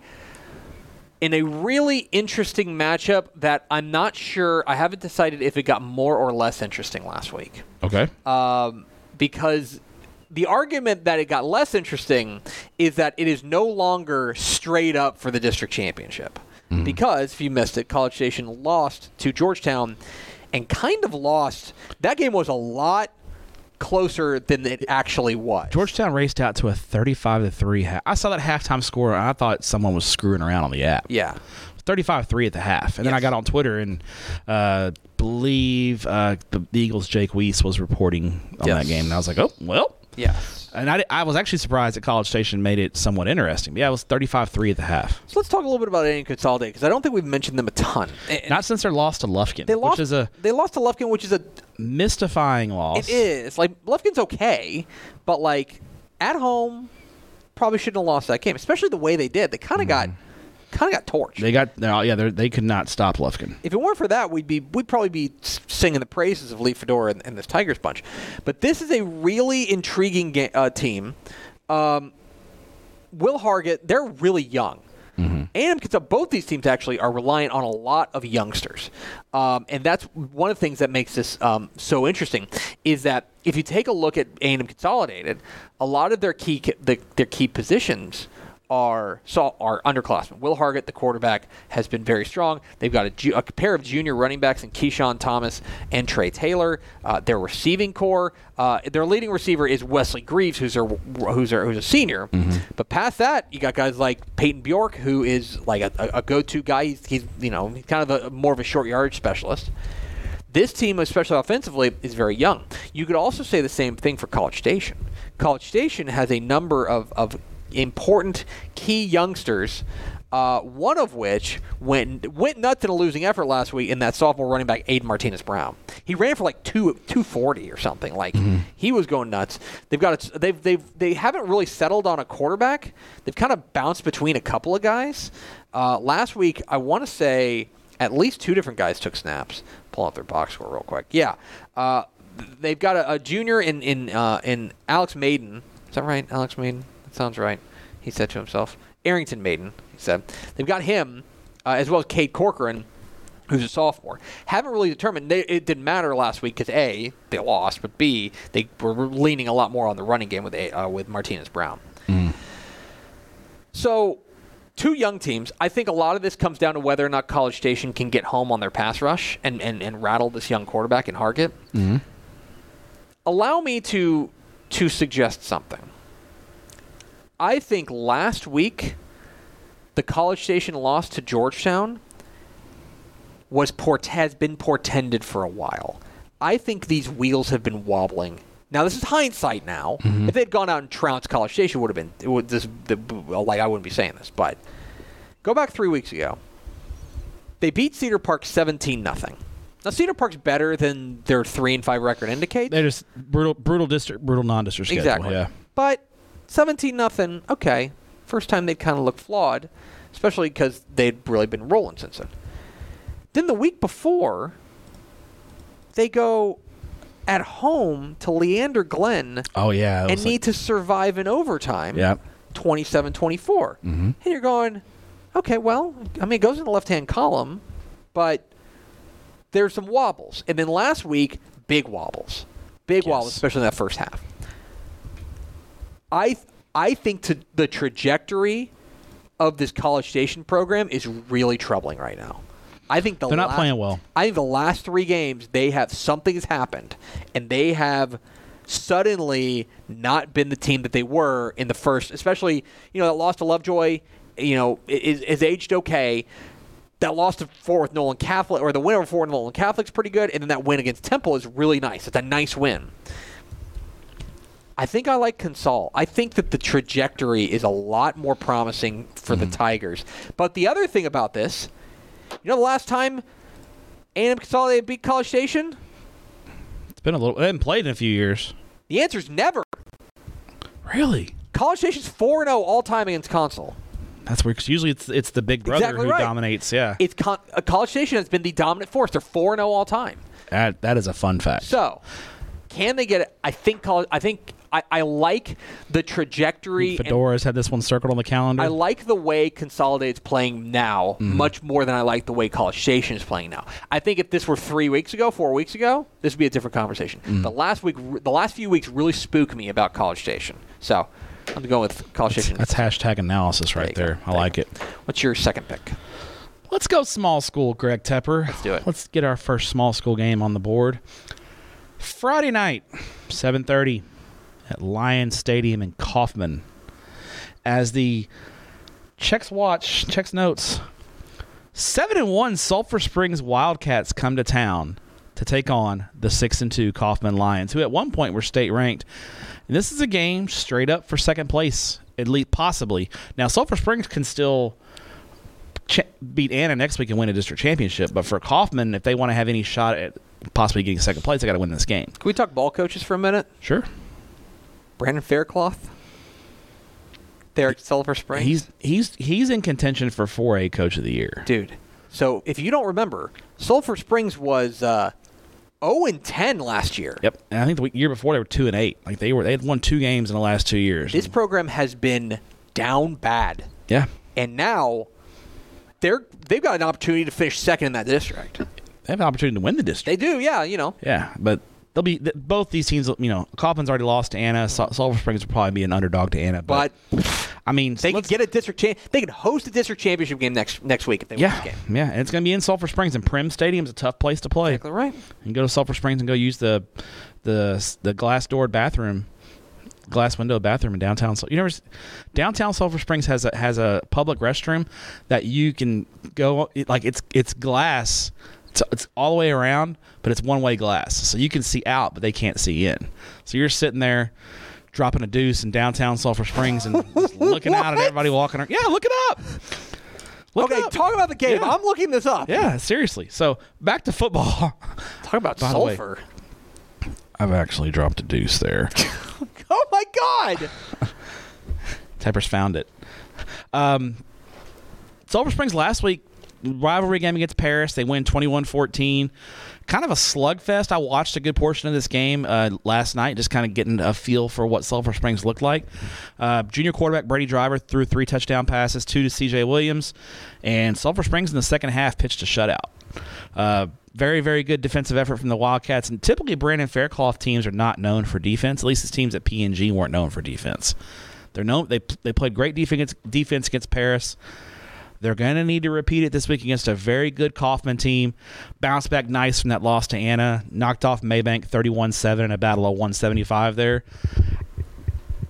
in a really interesting matchup that I'm not sure. I haven't decided if it got more or less interesting last week. Okay. Um, because the argument that it got less interesting is that it is no longer straight up for the district championship. Because if you missed it, College Station lost to Georgetown and kind of lost. That game was a lot closer than it actually was. Georgetown raced out to a 35 to three. Ha- I saw that halftime score and I thought someone was screwing around on the app. Yeah. 35-3 at the half, and then I got on Twitter and uh, believe uh, the Eagles' Jake Weiss was reporting on Yes. that game, and I was like, oh well. Yes. And I, I was actually surprised that College Station made it somewhat interesting. But yeah, it was 35-3 at the half. So let's talk a little bit about A&M because I don't think we've mentioned them a ton. And- Not since their loss to Lufkin, they lost. which is a they lost to Lufkin, which is a mystifying loss. It is like Lufkin's okay, but like at home, probably shouldn't have lost that game, especially the way they did. They kind of mm-hmm. got kind of got torched. They got no, yeah, they could not stop Lufkin. if it weren't for that, we'd be we'd probably be singing the praises of Lee Fedora and, and this Tigers bunch. But this is a really intriguing ga- uh, team. Um, Will Hargett, they're really young. And because both these teams actually are reliant on a lot of youngsters, um, and that's one of the things that makes this um, so interesting. Is that if you take a look at A&M Consolidated, a lot of their key the, their key positions are saw are underclassmen. Will Hargett, the quarterback, has been very strong. They've got a, ju- a pair of junior running backs in Keyshawn Thomas and Trey Taylor. Uh, their receiving core, uh, their leading receiver is Wesley Greaves, who's a who's a, who's a senior. But past that, you got guys like Peyton Bjork, who is like a, a, a go-to guy. He's, he's you know he's kind of a, more of a short yardage specialist. This team, especially offensively, is very young. You could also say the same thing for College Station. College Station has a number of, of important key youngsters, uh, one of which went went nuts in a losing effort last week in that sophomore running back Aiden Martinez Brown. He ran for like two two forty or something. Like he was going nuts. They've got a, they've they've they haven't really settled on a quarterback. They've kind of bounced between a couple of guys. Uh, last week, I want to say at least two different guys took snaps. Pull out their box score real quick. Yeah, uh, they've got a, a junior in in uh, in Alex Maiden. Is that right, Alex Maiden? That sounds right. He said to himself. Arrington Maiden. He said they've got him uh, as well as Kate Corcoran. Who's a sophomore? Haven't really determined. They, it didn't matter last week because a they lost, but b they were leaning a lot more on the running game with a, uh, with Martinez Brown. So, two young teams. I think a lot of this comes down to whether or not College Station can get home on their pass rush and, and, and rattle this young quarterback in Hargett. Allow me to to suggest something. I think last week the College Station loss to Georgetown was port- has been portended for a while. I think these wheels have been wobbling. Now this is hindsight. Now, mm-hmm. if they'd gone out and trounced College Station, would have been it would this the, well, like I wouldn't be saying this. But go back three weeks ago. They beat Cedar Park seventeen nothing. Now Cedar Park's better than their three and five record indicates. They're just brutal, brutal district, brutal non-district schedule. Exactly. Yeah. But 17 nothing. Okay. First time they'd kind of look flawed, especially because they'd really been rolling since then. Then the week before, they go at home to Leander Glenn Oh yeah. that and was need like- to survive in overtime. yeah. 27 24. Mhm. And you're going, okay, well, I mean, it goes in the left hand column, but there's some wobbles. And then last week, big wobbles. Big Yes. wobbles, especially in that first half. I, I think to the trajectory of this College Station program is really troubling right now. I think the They're not playing well. I think the last three games they have something has happened, and they have suddenly not been the team that they were in the first. Especially, you know, that loss to Lovejoy, you know, is, is aged okay. That loss to Fort Worth Nolan Catholic, or the win over Fort Worth Nolan Catholic's pretty good, and then that win against Temple is really nice. It's a nice win. I think I like Consol. I think that the trajectory is a lot more promising for the Tigers. But the other thing about this, you know, the last time A&M Consolidated beat College Station, It's been a little. They haven't played in a few years. the answer is never. Really? College Station's four zero all time against Consol. That's where. Cause usually it's it's the big brother Exactly who right. dominates. Yeah. It's con- uh, College Station has been the dominant force. They're four zero all time. That that is a fun fact. So, can they get it? I think college. I think I, I like the trajectory. Mm, and Fedora's had this one circled on the calendar. I like the way Consolidate's playing now mm-hmm. much more than I like the way College Station is playing now. I think if this were three weeks ago, four weeks ago, this would be a different conversation. Mm-hmm. The last week, the last few weeks, really spook me about College Station. So I'm going with College Station. That's hashtag analysis right There there. I There like it. What's your second pick? Let's go small school, Greg Tepper. Let's do it. Let's get our first small school game on the board. Friday night, 7:30 at Lion Stadium in Kaufman. As the checks watch, checks notes. 7 and 1 Sulphur Springs Wildcats come to town to take on the 6 and 2 Kaufman Lions, who at one point were state ranked. And this is a game straight up for second place, at least possibly. Now Sulphur Springs can still ch- beat Anna next week and win a district championship. But for Kaufman, if they want to have any shot at possibly getting second place, they got to win this game. Can we talk ball coaches for a minute? Sure. Brandon Faircloth. Derek Sulphur Springs. He's he's he's in contention for 4A Coach of the Year. dude. So if you don't remember, Sulphur Springs was uh, 0 and 10 last year. Yep. And I think the year before they were two and eight. Like they were they had won two games in the last two years. This program has been down bad, yeah. and now they're they've got an opportunity to finish second in that district. They have an opportunity to win the district. They do, yeah. You know, Yeah, but they'll be th- both these teams. You know, Kaufman's already lost to Anna. Sul- Sulphur Springs will probably be an underdog to Anna. But, but I mean, They could get a district. Cha- they could host a district championship game next next week if they win yeah, this game. yeah. And it's going to be in Sulphur Springs, and Prim Stadium's a tough place to play. Exactly right. You can go to Sulphur Springs and go use the the the glass doored bathroom, glass window bathroom in downtown. You never downtown Sulphur Springs has a has a public restroom that you can go like it's it's glass. It's, it's all the way around, but it's one way glass, so you can see out, but they can't see in. So you're sitting there. Dropping a deuce in downtown Sulphur Springs and just looking out at everybody walking around. Yeah, look it up. Look okay, up. talk about the game. Yeah. I'm looking this up. Yeah, seriously. So back to football. Talk about By the way- sulfur. I've actually dropped a deuce there. Oh my God! Typers found it. Um, Sulphur Springs last week, rivalry game against Paris. They win 21 14. Kind of a slugfest. I watched a good portion of this game uh, last night, just kind of getting a feel for what Sulphur Springs looked like. Uh, junior quarterback Brady Driver threw three touchdown passes, two to CJ Williams, and Sulphur Springs in the second half pitched a shutout. Uh, very, very good defensive effort from the Wildcats. And typically, Brandon Faircloth teams are not known for defense. At least his teams at PNG weren't known for defense. They're known. They they played great defense defense against Paris. They're going to need to repeat it this week against a very good Kaufman team. Bounced back nice from that loss to Anna. Knocked off Mabank 31-7 in a battle of 175 there.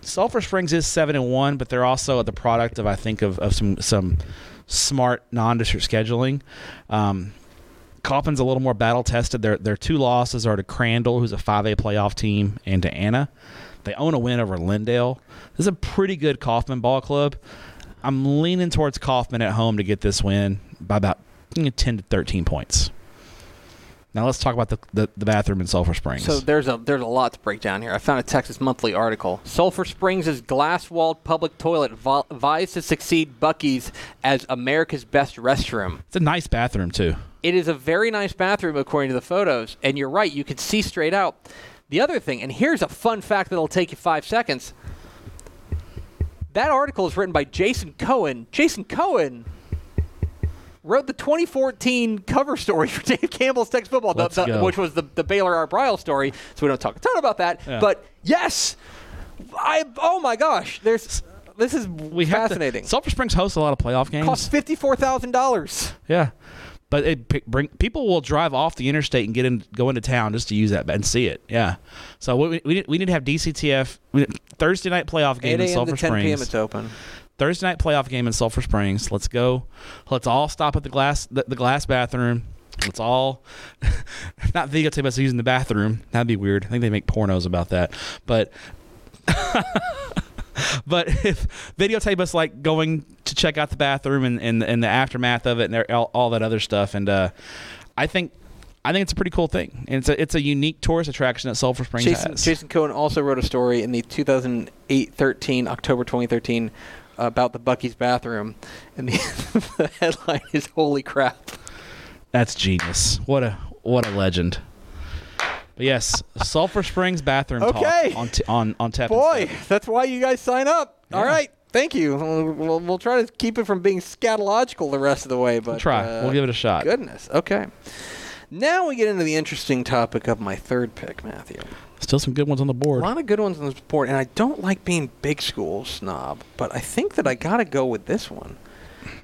Sulphur Springs is seven and one, but they're also the product of I think of, of some some smart non-district scheduling. Um, Kaufman's a little more battle tested. Their their two losses are to Crandall, who's a five A playoff team, and to Anna. They own a win over Lindale. This is a pretty good Kaufman ball club. I'm leaning towards Kaufman at home to get this win by about you know, 10 to 13 points. Now let's talk about the, the, the bathroom in Sulphur Springs. So there's a there's a lot to break down here. I found a Texas Monthly article. Sulphur Springs' glass-walled public toilet vi- vies to succeed Buc-ee's as America's best restroom. it's a nice bathroom too. It is a very nice bathroom according to the photos, and you're right, you can see straight out. The other thing, and here's a fun fact that'll take you five seconds. That article is written by Jason Cohen. Jason Cohen wrote the 2014 cover story for Dave Campbell's Texas Football, the- the- which was the, the Baylor Art Briles story. So we don't talk a ton about that. Yeah. But yes, I oh my gosh, there's this is We have to- fascinating. Sulphur Springs hosts a lot of playoff games. Cost fifty four thousand dollars. Yeah, but it bring people will drive off the interstate and get in, go into town just to use that and see it. Yeah, so we we, need- we need to have DCTF we Thursday night playoff game in Sulphur to 10 p.m. Springs. It's open. Thursday night playoff game in Sulphur Springs. Let's go. Let's all stop at the glass the, the glass bathroom. Let's all not videotape us using the bathroom. That'd be weird. I think they make pornos about that. But but if videotape us like going to check out the bathroom and, and, and the aftermath of it and all, all that other stuff and uh, I think I think it's a pretty cool thing. And it's a it's a unique tourist attraction that Sulphur Springs Jason, has. Jason Cohen also wrote a story in the 2008-13 October 2013 about the Buc-ee's bathroom, and the, the headline is "Holy crap!" That's genius. What a what a legend. But yes, Sulphur Springs bathroom Okay. talk on t- on on tap. Boy, that's why you guys sign up. All Yeah. right, thank you. We'll, we'll, we'll try to keep it from being scatological the rest of the way, but We'll try. uh, we'll give it a shot. Goodness. Okay. Now we get into the interesting topic of my third pick, Matthew. Still some good ones on the board. A lot of good ones on this board, and I don't like being big school snob, but I think that I got to go with this one.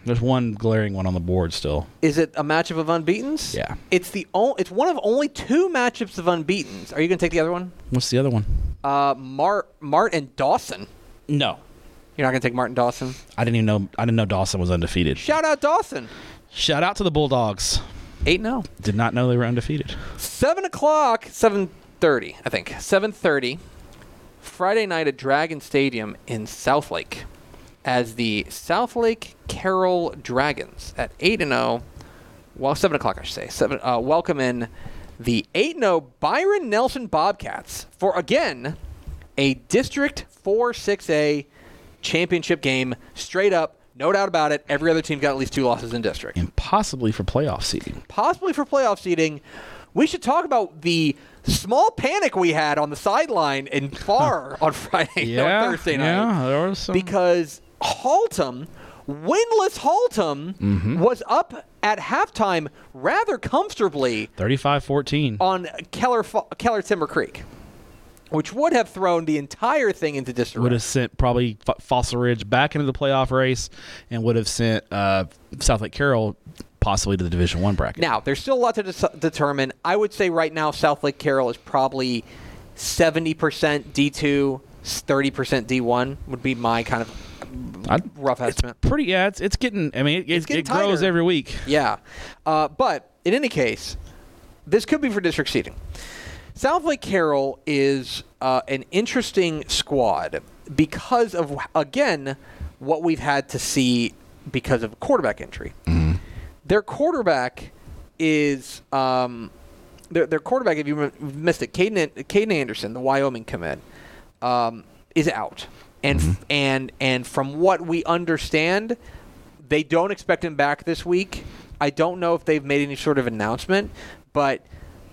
There's one glaring one on the board still. Is it a matchup of unbeaten's? Yeah. It's the o- it's one of only two matchups of unbeaten's. Are you going to take the other one? What's the other one? Uh, Mart Mart and Dawson. No. You're not going to take Martin Dawson? I didn't even know I didn't know Dawson was undefeated. Shout out Dawson. Shout out to the Bulldogs. 8 0. Did not know they were undefeated. 7 o'clock, 7.30, I think. 7.30, Friday night at Dragon Stadium in Southlake as the Southlake Carroll Dragons at 8 and 0. Well, 7 o'clock, I should say. Seven, uh, welcome in the 8 0 Byron Nelson Bobcats for, again, a District 4 6A championship game. Straight up, no doubt about it. Every other team got at least two losses in district And possibly for playoff seeding. possibly for playoff seeding. We should talk about the small panic we had on the sideline in Far on Friday, no, Thursday night, Yeah, there was some. because Haltom, winless Haltom, Mm-hmm. was up at halftime rather comfortably 35-14. on Keller Keller Timber Creek. which would have thrown the entire thing into disarray. Would have sent probably F- Fossil Ridge back into the playoff race, and would have sent uh, Southlake Carroll possibly to the Division One bracket. Now, there's still a lot to dis- determine. I would say right now, Southlake Carroll is probably 70% D2, 30% D1 would be my kind of I'd- rough estimate. pretty yeah, it's it's getting. I mean, it, it, getting it grows every week. Yeah. Uh, but in any case, this could be for district seating. Southlake Carroll is uh, an interesting squad because of, again, what we've had to see because of quarterback injury. Their quarterback is. Um, their, their quarterback, if you missed it, Caden, Caden Anderson, the Wyoming commit, um, is out. And, and, and from what we understand, they don't expect him back this week. I don't know if they've made any sort of announcement, but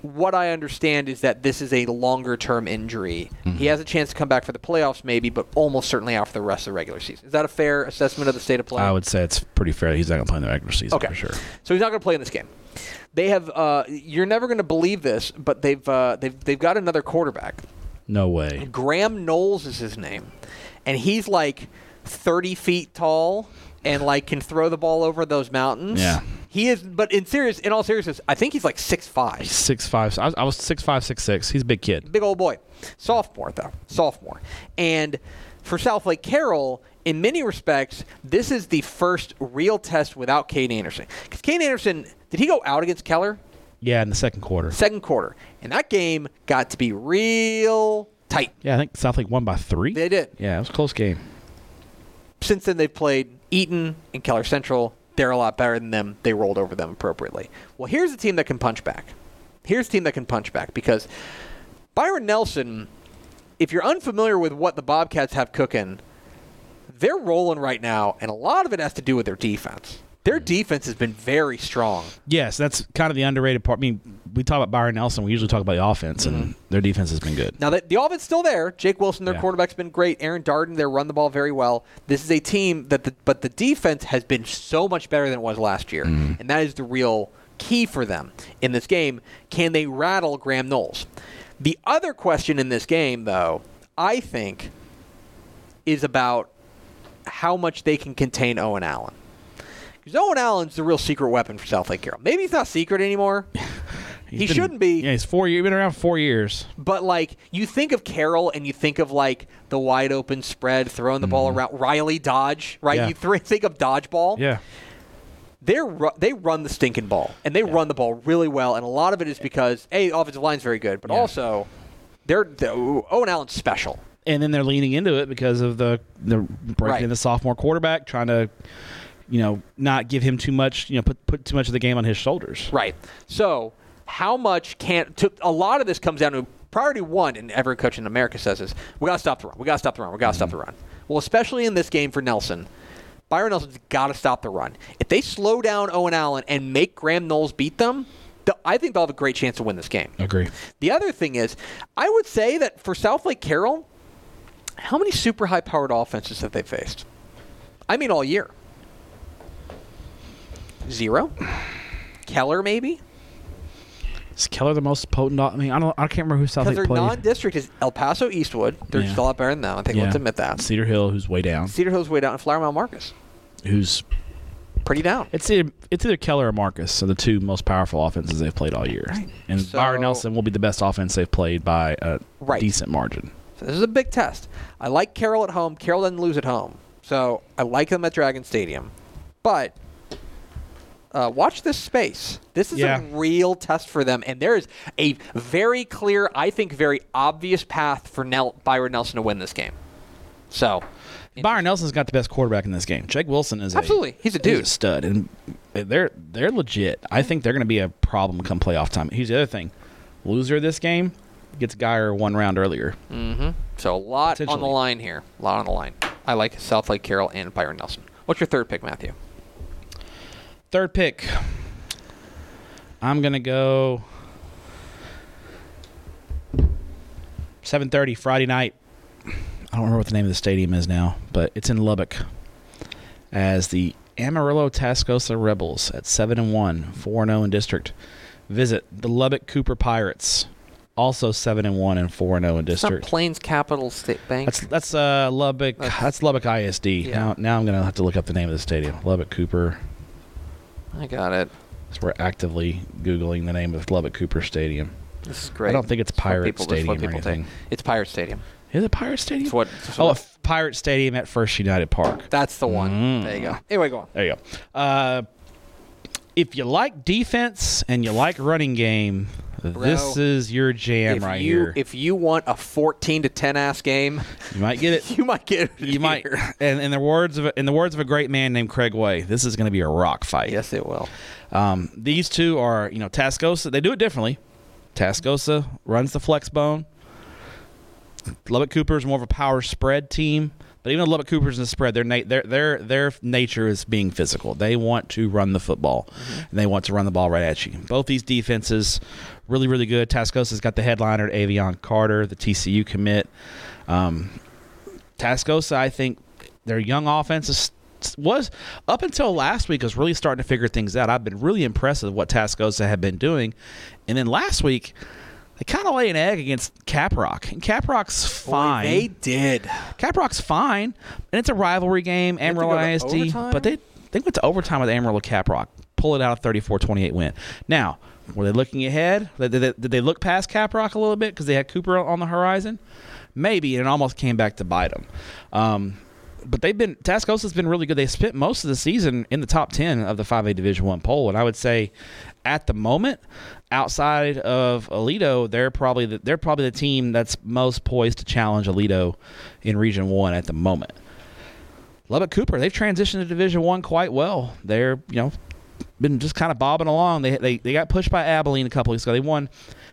what I understand is that this is a longer term injury. He has a chance to come back for the playoffs, maybe, but almost certainly out for the rest of the regular season. Is that a fair assessment of the state of play? I would say it's pretty fair. He's not going to play in the regular season Okay. for sure. So he's not going to play in this game. They have. Uh, you're never going to believe this, but they've uh, they've they've got another quarterback. No way. Graham Knowles is his name, and he's like 30 feet tall and like can throw the ball over those mountains. Yeah. He is, but in serious, in all seriousness, I think he's like six five. Six five. I was, I was six five, six six. He's a big kid. Big old boy. Sophomore, though. Sophomore. And for Southlake Carroll, in many respects, this is the first real test without Kane Anderson. Because Kane Anderson, did he go out against Keller? Yeah, in the second quarter. Second quarter. And that game got to be real tight. Yeah, I think Southlake won by three. They did. Yeah, it was a close game. Since then, they've played Eaton and Keller Central. They're a lot better than them. They rolled over them appropriately. Well, here's a team that can punch back. Here's a team that can punch back because Byron Nelson, if you're unfamiliar with what the Bobcats have cooking, they're rolling right now, and a lot of it has to do with their defense. Their defense has been very strong. Yes, that's kind of the underrated part. I mean, we talk about Byron Nelson. We usually talk about the offense, and mm-hmm. their defense has been good. Now, the, the offense still there. Jake Wilson, their Yeah. quarterback's been great. Aaron Darden, they run the ball very well. This is a team that, the, but the defense has been so much better than it was last year, mm-hmm. and that is the real key for them in this game. Can they rattle Graham Knowles? The other question in this game, though, I think, is about how much they can contain Owen Allen. Because Owen Allen's the real secret weapon for Southlake Carroll. Maybe he's not secret anymore. He been- shouldn't be. Yeah, he's four. You've been around four years. But like you think of Carroll and you think of like the wide open spread, throwing the ball mm-hmm. around, Riley Dodge, right? Yeah. You th- think of dodgeball. Yeah, They're ru- they run the stinking ball and they run the ball really well, and a lot of it is because a offensive line's very good, but Yeah. also they're, they Owen Allen's special. and then they're leaning into it because of the the breaking Right. the sophomore quarterback, trying to, you know, not give him too much. You know, put put too much of the game on his shoulders. Right. So how much can to, a lot of this comes down to priority one, and every coach in America says this: we got to stop the run. We got to stop the run. We got to stop the mm-hmm. run. Well, especially in this game for Nelson. Byron Nelson's got to stop the run. If they slow down Owen Allen and make Graham Knowles beat them, th- I think they'll have a great chance to win this game. Agree. The other thing is, I would say that for Southlake Carroll, how many super high powered offenses have they faced? I mean, all year. Zero? Keller, maybe? Is Keller the most potent? I mean, I don't. I can't remember who South Because their played. non-district is El Paso Eastwood. They're Yeah. just a lot better than. I think let's admit that. Cedar Hill, who's way down. Cedar Hill's way down, and Flower Mound Marcus Who's pretty down. it's either, it's either Keller or Marcus, so the two most powerful offenses they've played all year. And So- Byron Nelson will be the best offense they've played by a Right. decent margin. So this is a big test. I like Carroll at home. Carroll doesn't lose at home, so I like them at Dragon Stadium. But uh, watch this space. This is Yeah. a real test for them, and there is a very clear, I think, very obvious path for Nel- Byron Nelson to win this game. So, Byron Nelson's got the best quarterback in this game. Jake Wilson is Absolutely. He's a dude. stud, and they're they're legit. I think they're going to be a problem come playoff time. Here's the other thing: loser of this game gets Guyer one round earlier. Mm-hmm. so a lot on the line here. A lot on the line. I like Southlake Carroll and Byron Nelson. What's your third pick, Matthew? Third pick. I'm gonna go. 7:30 Friday night. I don't remember what the name of the stadium is now, but it's in Lubbock. As the Amarillo Tascosa Rebels at seven and one, four and zero in district, visit the Lubbock Cooper Pirates also seven and one and four and zero in It's not district. Plains Capital State Bank. That's that's uh Lubbock. That's- That's, Lubbock ISD. Yeah. Now now I'm gonna have to look up the name of the stadium. Lubbock Cooper. I got it. So we're actively googling the name of Lubbock Cooper Stadium. This is great. I don't think it's Pirate people- Stadium or people take. anything. It's Pirate Stadium. Is it Pirate Stadium? It's what. it's oh, what- Pirate Stadium at First United Park. that's the one. Mm. There you go. Anyway, go on. There you go. Uh, if you like defense and you like running game, this is your jam right you here. if you want a 14 to 10 ass game, you might get it. you might get it. You might, and in the words of a- in the words of a great man named Craig Way, this is going to be a rock fight. Yes, it will. Um, these two are, you know, Tascosa. They do it differently. Tascosa runs the flex bone. Lubbock Cooper is more of a power spread team, but even though Lubbock Cooper's in the spread, their na- their their their nature is being physical. They want to run the football, and they want to run the ball right at you. Both these defenses, really really good. Tascosa's got the headliner, Avion Carter, the TCU commit. Um, Tascosa, I think their young offense is, was up until last week was really starting to figure things out. I've been really impressed with what Tascosa had been doing, and then last week they kind of lay an egg against Caprock, and Caprock's fine. Boy, they did. Caprock's fine, and it's a rivalry game, Amarillo ISD, but they they went to overtime with Amarillo Caprock, pull it out a 34-28 win. Now, were they looking ahead? Did they, did they look past Caprock a little bit because they had Cooper on the horizon? Maybe, and it almost came back to bite them. Um, but they've been Tascosa's been really good. They spent most of the season in the top ten of the five A Division One poll, and I would say, at the moment, outside of Aledo, they're probably the, they're probably the team that's most poised to challenge Aledo in Region One at the moment. Lubbock Cooper, they've transitioned to Division One quite well. They're you know been just kind of bobbing along. They, they they got pushed by Abilene a couple weeks ago. They won.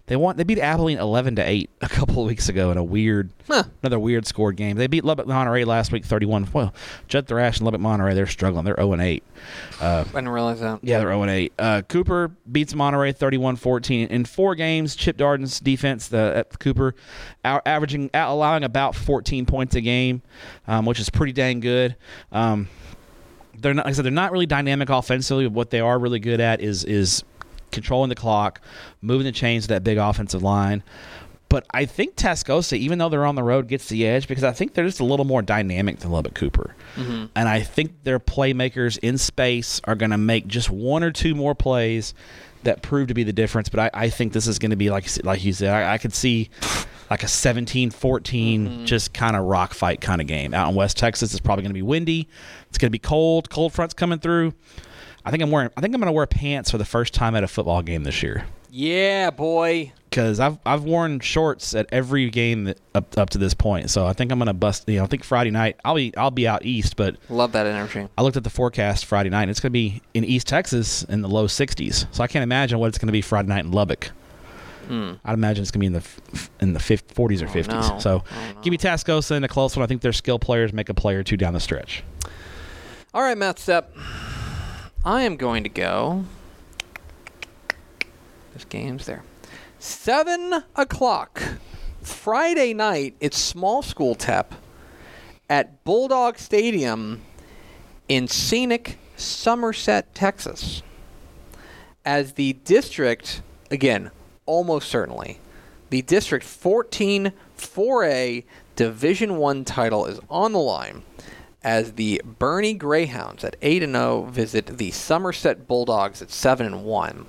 They won. They beat Abilene eleven to eight a couple of weeks ago in a weird, Huh. another weird scored game. They beat Lubbock Monterey last week thirty one. Well, Judd Thrash and Lubbock Monterey they're struggling. They're zero and eight. Uh, I didn't realize that. yeah, they're 0 and 8. Uh, Cooper beats Monterey 31 14. In four games, Chip Darden's defense, the at Cooper, out, averaging, out, allowing about 14 points a game, um, which is pretty dang good. Um, they're not, like I said, they're not really dynamic offensively. But what they are really good at is is controlling the clock, moving the chains of that big offensive line. But I think Tascosa, even though they're on the road, gets the edge because I think they're just a little more dynamic than Lubbock Cooper. Mm-hmm. And I think their playmakers in space are going to make just one or two more plays that prove to be the difference. But I, I think this is going to be, like, like you said, I, I could see like a 17 14, Mm-hmm. just kind of rock fight kind of game. Out in West Texas, it's probably going to be windy. It's going to be cold. Cold fronts coming through. I think I'm wearing. I think I'm going to wear pants for the first time at a football game this year Yeah, boy. because I've I've worn shorts at every game that, up up to this point. So I think I'm gonna bust. You know, I think Friday night I'll be I'll be out east, but Love that energy. I looked at the forecast Friday night. And it's gonna be in East Texas in the low 60s. So I can't imagine what it's gonna be Friday night in Lubbock. Hmm. I'd imagine it's gonna be in the f- in the 50, 40s or 50s. no. So Oh, no. give me Tascosa in a close one. I think their skill players make a play or two down the stretch. All right, Matt Stepp. I am going to go. This game's there. Seven o'clock Friday night. It's small school tep at Bulldog Stadium in scenic Somerset, Texas. As the district, again, almost certainly, the district 14 4A Division 1 title is on the line as the Boerne Greyhounds at 8 and 0 visit the Somerset Bulldogs at 7 and 1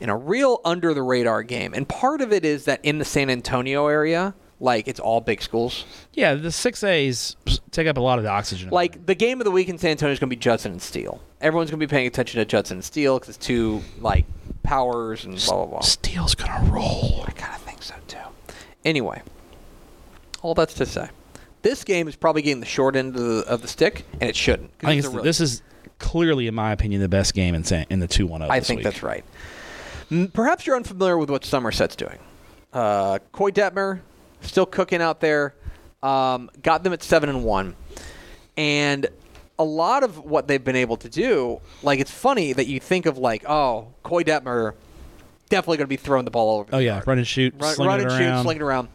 in a real under the radar game. And part of it is that in the San Antonio area, like it's all big schools. Yeah, the six A's take up a lot of the oxygen. Like the game of the week in San Antonio is going to be Judson and Steele. Everyone's going to be paying attention to Judson and Steele because it's two like powers and blah blah blah. Steele's gonna roll. I kind of think so too. Anyway, all that's to say, this game is probably getting the short end of the, of the stick, and it shouldn't. I think it's it's, a really- this is clearly, in my opinion, the best game in San, in the two one zero. I think that's right. Perhaps you're unfamiliar with what Somerset's doing. Uh, Coy Detmer still cooking out there. Um, got them at seven and one, and a lot of what they've been able to do, like it's funny that you think of like, oh, Coy Detmer definitely going to be throwing the ball over. Oh yeah, yard. run and shoot, run, run and around. shoot, sling it around.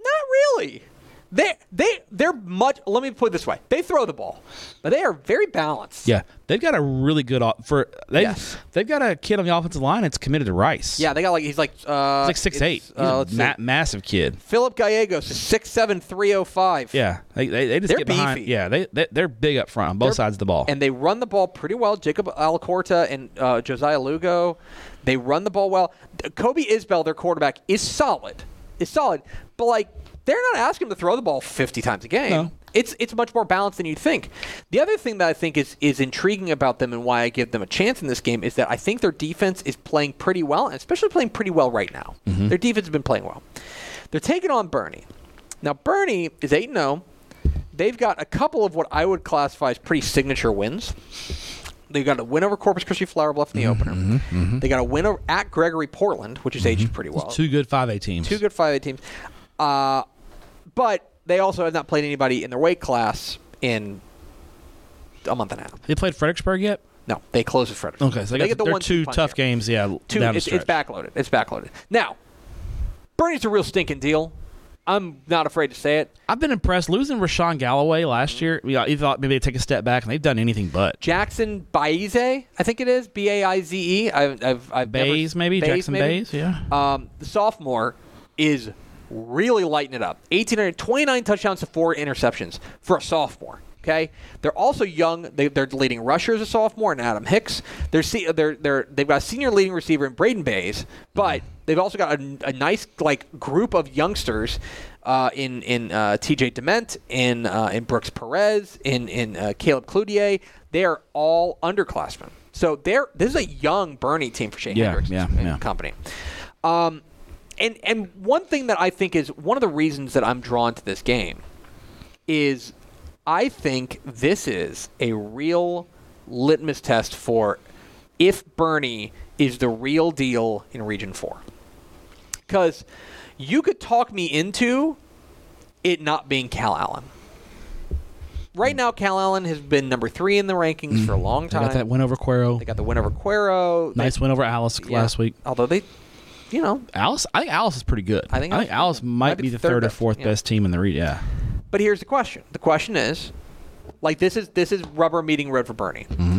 Not really. They they they're much. Let me put it this way: they throw the ball, but they are very balanced. Yeah, they've got a really good o- for they Yes. they've got a kid on the offensive line that's committed to Rice. Yeah, they got like he's like uh, he's like six eight. He's Uh, a ma- massive kid. Philip Gallegos is six seven three oh five. Yeah, they they, they just They're get behind. beefy. Yeah, they, they they're big up front on both They're- sides of the ball. and they run the ball pretty well. Jacob Alcorta and uh, Josiah Lugo, they run the ball well. Kobe Isbell, their quarterback, is solid. Is solid, but like they're not asking him to throw the ball 50 times a game. No. It's it's much more balanced than you'd think. The other thing that I think is is intriguing about them and why I give them a chance in this game is that I think their defense is playing pretty well, and especially playing pretty well right now. Mm-hmm. Their defense has been playing well. They're taking on Boerne. Now Boerne is 8 0. They've got a couple of what I would classify as pretty signature wins. They got a win over Corpus Christi Flour Bluff in the Mm-hmm, opener. They got a win over at Gregory Portland, which is aged pretty well. two good five A teams. Two good 5A teams. Uh, but they also have not played anybody in their weight class in a month and a half. They played Fredericksburg yet? No, they close with Fredericksburg. Okay, so they, got get the one two tough here. games. Yeah, Two, it's, it's backloaded. It's backloaded. Now, Boerne's a real stinking deal. I'm not afraid to say it. I've been impressed losing Rashawn Galloway last year. Yeah, you thought maybe they'd take a step back, and they've done anything but. Jackson Baize, I think it is B A I Z E. I've I've I've never- Bays, maybe Jackson maybe? Bays. Yeah. Um, the sophomore is really lighten it up. 18, 29 touchdowns to four interceptions for a sophomore. Okay, they're also young. They, they're leading rusher as a sophomore, and Adam Hicks. They're, se- they're they're they've got a senior leading receiver in Braden Bays, but they've also got a, a nice like group of youngsters uh, in in uh, T.J. Dement, in uh, in Brooks Perez, in in uh, Caleb Cloutier. They are all underclassmen. So they're this is a young Boerne team for Shane Yeah, Hendricks yeah, yeah. company. Um, and and one thing that I think is one of the reasons that I'm drawn to this game is I think this is a real litmus test for if Boerne is the real deal in Region 4. Because you could talk me into it not being Calallen. Right now, Calallen has been number three in the rankings mm-hmm. for a long time. They got that win over Cuero. They got the win over Cuero. They- Nice win over Alice yeah. last week. Although they, you know, Alice, I think Alice is pretty good. I think I think Alice Alice might be the third or fourth yeah. best team in the region. Yeah. But here's the question. The question is, like this is this is rubber meeting road for Boerne. Mm-hmm.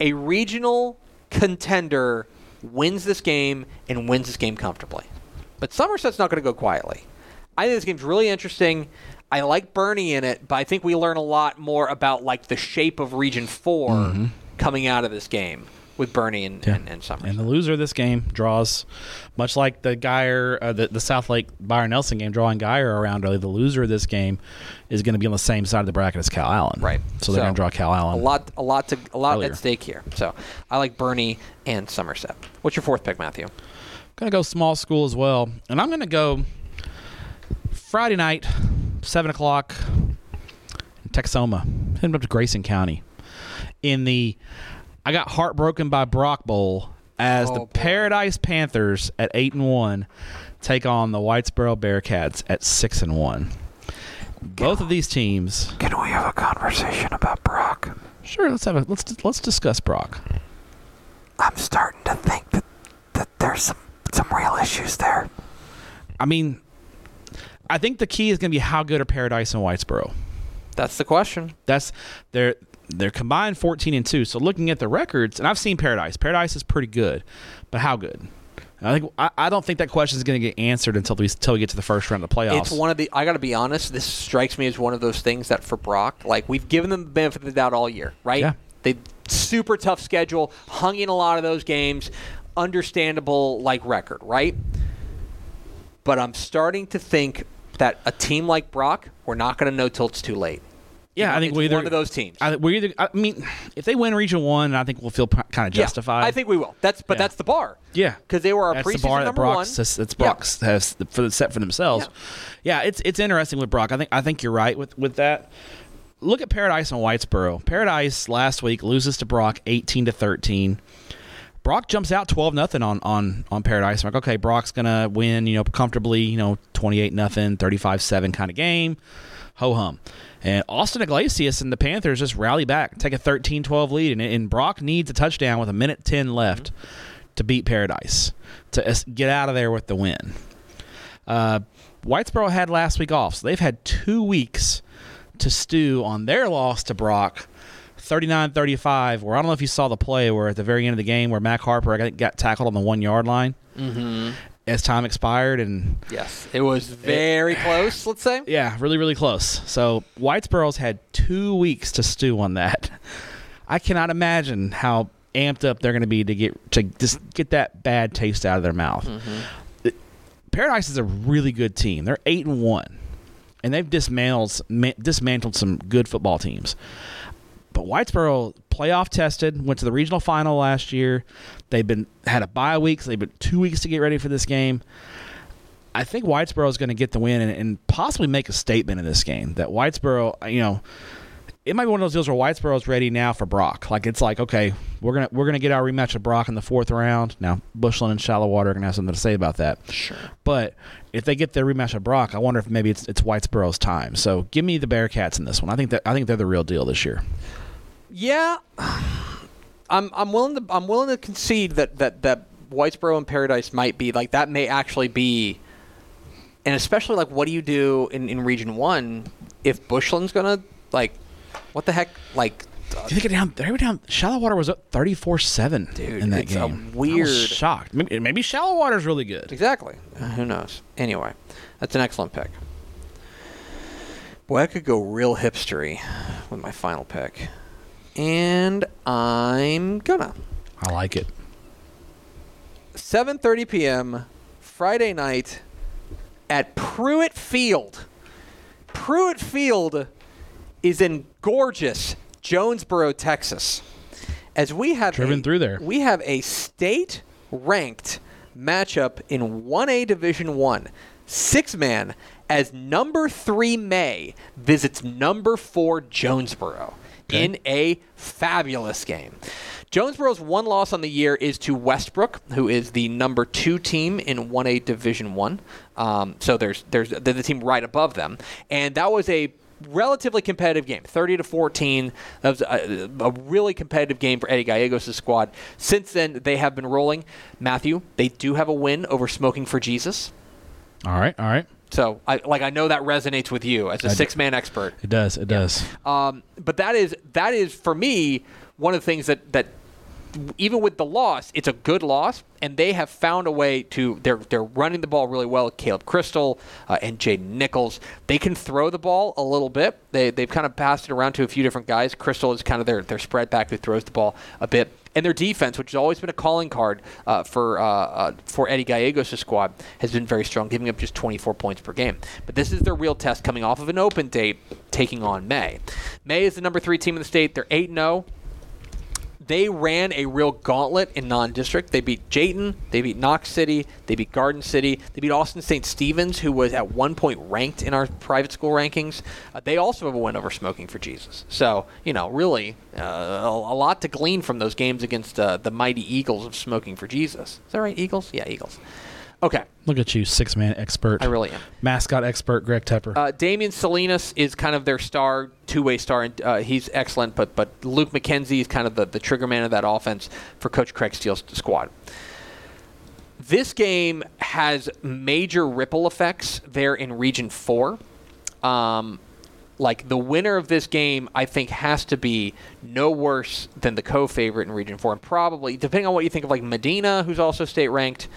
A regional contender wins this game and wins this game comfortably. But Somerset's not going to go quietly. I think this game's really interesting. I like Boerne in it, but I think we learn a lot more about like the shape of Region 4 mm-hmm. coming out of this game with Boerne and, and, and Somerset. And the loser of this game draws, much like the Guyer, uh, the, the Southlake Byron Nelson game, drawing Guyer around early. The loser of this game is going to be on the same side of the bracket as Calallen. Right. So they're going to draw Calallen. a lot, a lot to, a lot Earlier. at stake here. So I like Boerne and Somerset. What's your fourth pick, Matthew? Going to go small school as well, and I'm going to go Friday night, seven o'clock, in Texoma, heading up to Grayson County, in the I got heartbroken by Brock Bowl as Oh, the boy. Paradise Panthers at eight and one take on the Whitesboro Bearcats at six and one. Both of these teams. Can we have a conversation about Brock? Sure, let's have a let's let's discuss Brock. I'm starting to think that, that there's some, some real issues there. I mean, I think the key is going to be how good are Paradise and Whitesboro. That's the question. That's they're they're combined 14 and 2. So looking at the records, and I've seen Paradise. Paradise is pretty good, but how good? I think I, I don't think that question is going to get answered until we until we get to the first round of the playoffs. It's one of the. I got to be honest. This strikes me as one of those things that for Brock, like we've given them the benefit of the doubt all year, right? Yeah. They super tough schedule, hung in a lot of those games, understandable like record, right? But I'm starting to think that a team like Brock, we're not going to know till it's too late. Yeah, I think it's we either one of those teams. I, we either. I mean, if they win Region One, I think we'll feel kind of Yeah, justified. I think we will. That's but Yeah. that's the bar. Yeah, because they were our that's preseason the bar that number Brock one. says, that's Yeah. Brock's has for the set for themselves. Yeah. it's it's interesting with Brock. I think I think you're right with with that. Look at Paradise and Whitesboro. Paradise last week loses to Brock 18 to 13. Brock jumps out 12 nothing on on on Paradise. I'm like, okay, Brock's gonna win, you know, comfortably, you know, 28 nothing, 35 seven kind of game. Ho hum. And Austin Iglesias and the Panthers just rally back, take a 13-12 lead, and, and Brock needs a touchdown with a minute 10 left to beat Paradise to get out of there with the win. Uh, Whitesboro had last week off, so they've had two weeks to stew on their loss to Brock. 39-35 where I don't know if you saw the play where at the very end of the game where Mac Harper got tackled on the one yard line Mm-hmm. As time expired and Yes, it was very eh, close. Let's say. yeah really really close so Whitesboro's had two weeks to stew on that I cannot imagine how amped up they're going to be to get to just get that bad taste out of their mouth mm-hmm. eh, Paradise is a really good team. They're eight and one, and they've dismantled dismantled some good football teams. But Whitesboro playoff tested, went to the regional final last year. They've been had a bye week, so they've been two weeks to get ready for this game. I think Whitesboro is going to get the win and, and possibly make a statement in this game. That Whitesboro, you know, it might be one of those deals where Whitesboro is ready now for Brock. Like it's like, okay, we're gonna we're gonna get our rematch of Brock in the fourth round. Now Bushland and Shallow Water are gonna have something to say about that. Sure. But if they get their rematch of Brock, I wonder if maybe it's it's Whitesboro's time. So give me the Bearcats in this one. I think that I think they're the real deal this year. Yeah, I'm I'm willing to I'm willing to concede that that that Whitesboro and Paradise might be like that may actually be, and especially like what do you do in in Region One if Bushland's gonna like what the heck like. uh, you think it down? They were down. Shallowater was up thirty four seven Dude, in that it's a game. Weird- shocked. Maybe, maybe Shallowater's really good. Exactly. Uh, who knows? Anyway, that's an excellent pick. Boy, I could go real hipstery with my final pick. And I'm gonna. I like it. 7:30 p.m. Friday night at Pruitt Field. Pruitt Field is in gorgeous Jonesboro, Texas. As we have Driven a- through there. we have a state ranked matchup in 1A Division 1. Six man as number 3 May visits number 4 Jonesboro Okay. in a fabulous game. Jonesboro's one loss on the year is to Westbrook, who is the number two team in 1A Division One. Um, so there's there's they're the team right above them, and that was a relatively competitive game, 30 to 14. That was a, a really competitive game for Eddie Gallegos' squad. Since then, they have been rolling. Matthew, they do have a win over Smoking for Jesus. All right, all right. So, I, like, I know that resonates with you as a six-man expert. It does. It does. Um, but that is that is for me one of the things that that even with the loss, it's a good loss, and they have found a way to. They're they're running the ball really well. Caleb Crystal uh, and Jaden Nichols, they can throw the ball a little bit. They they've kind of passed it around to a few different guys. Crystal is kind of their their spread back who throws the ball a bit. And their defense, which has always been a calling card uh, for uh, uh, for Eddie Gallegos' squad, has been very strong, giving up just 24 points per game. But this is their real test coming off of an open date, taking on May. May is the number three team in the state. They're 8 0 they ran a real gauntlet in non-district. They beat Jayton, they beat Knox City, they beat Garden City, they beat Austin St. Stephen's, who was at one point ranked in our private school rankings. Uh, they also have a win over Smoking for Jesus. So you know, really, uh, a, a lot to glean from those games against uh, the mighty Eagles of Smoking for Jesus. Is that right, Eagles? Yeah, Eagles. Okay, Look at you, six man expert. I really am. Mascot expert Greg Tepper. Uh, Damian Salinas is kind of their star, two-way star, and uh, he's excellent. But but Luke McKenzie is kind of the, the trigger man of that offense for Coach Craig Steele's squad. This game has major ripple effects there in Region Four. Um, like the winner of this game, I think has to be no worse than the co-favorite in Region Four, and probably depending on what you think of like Medina, who's also state ranked,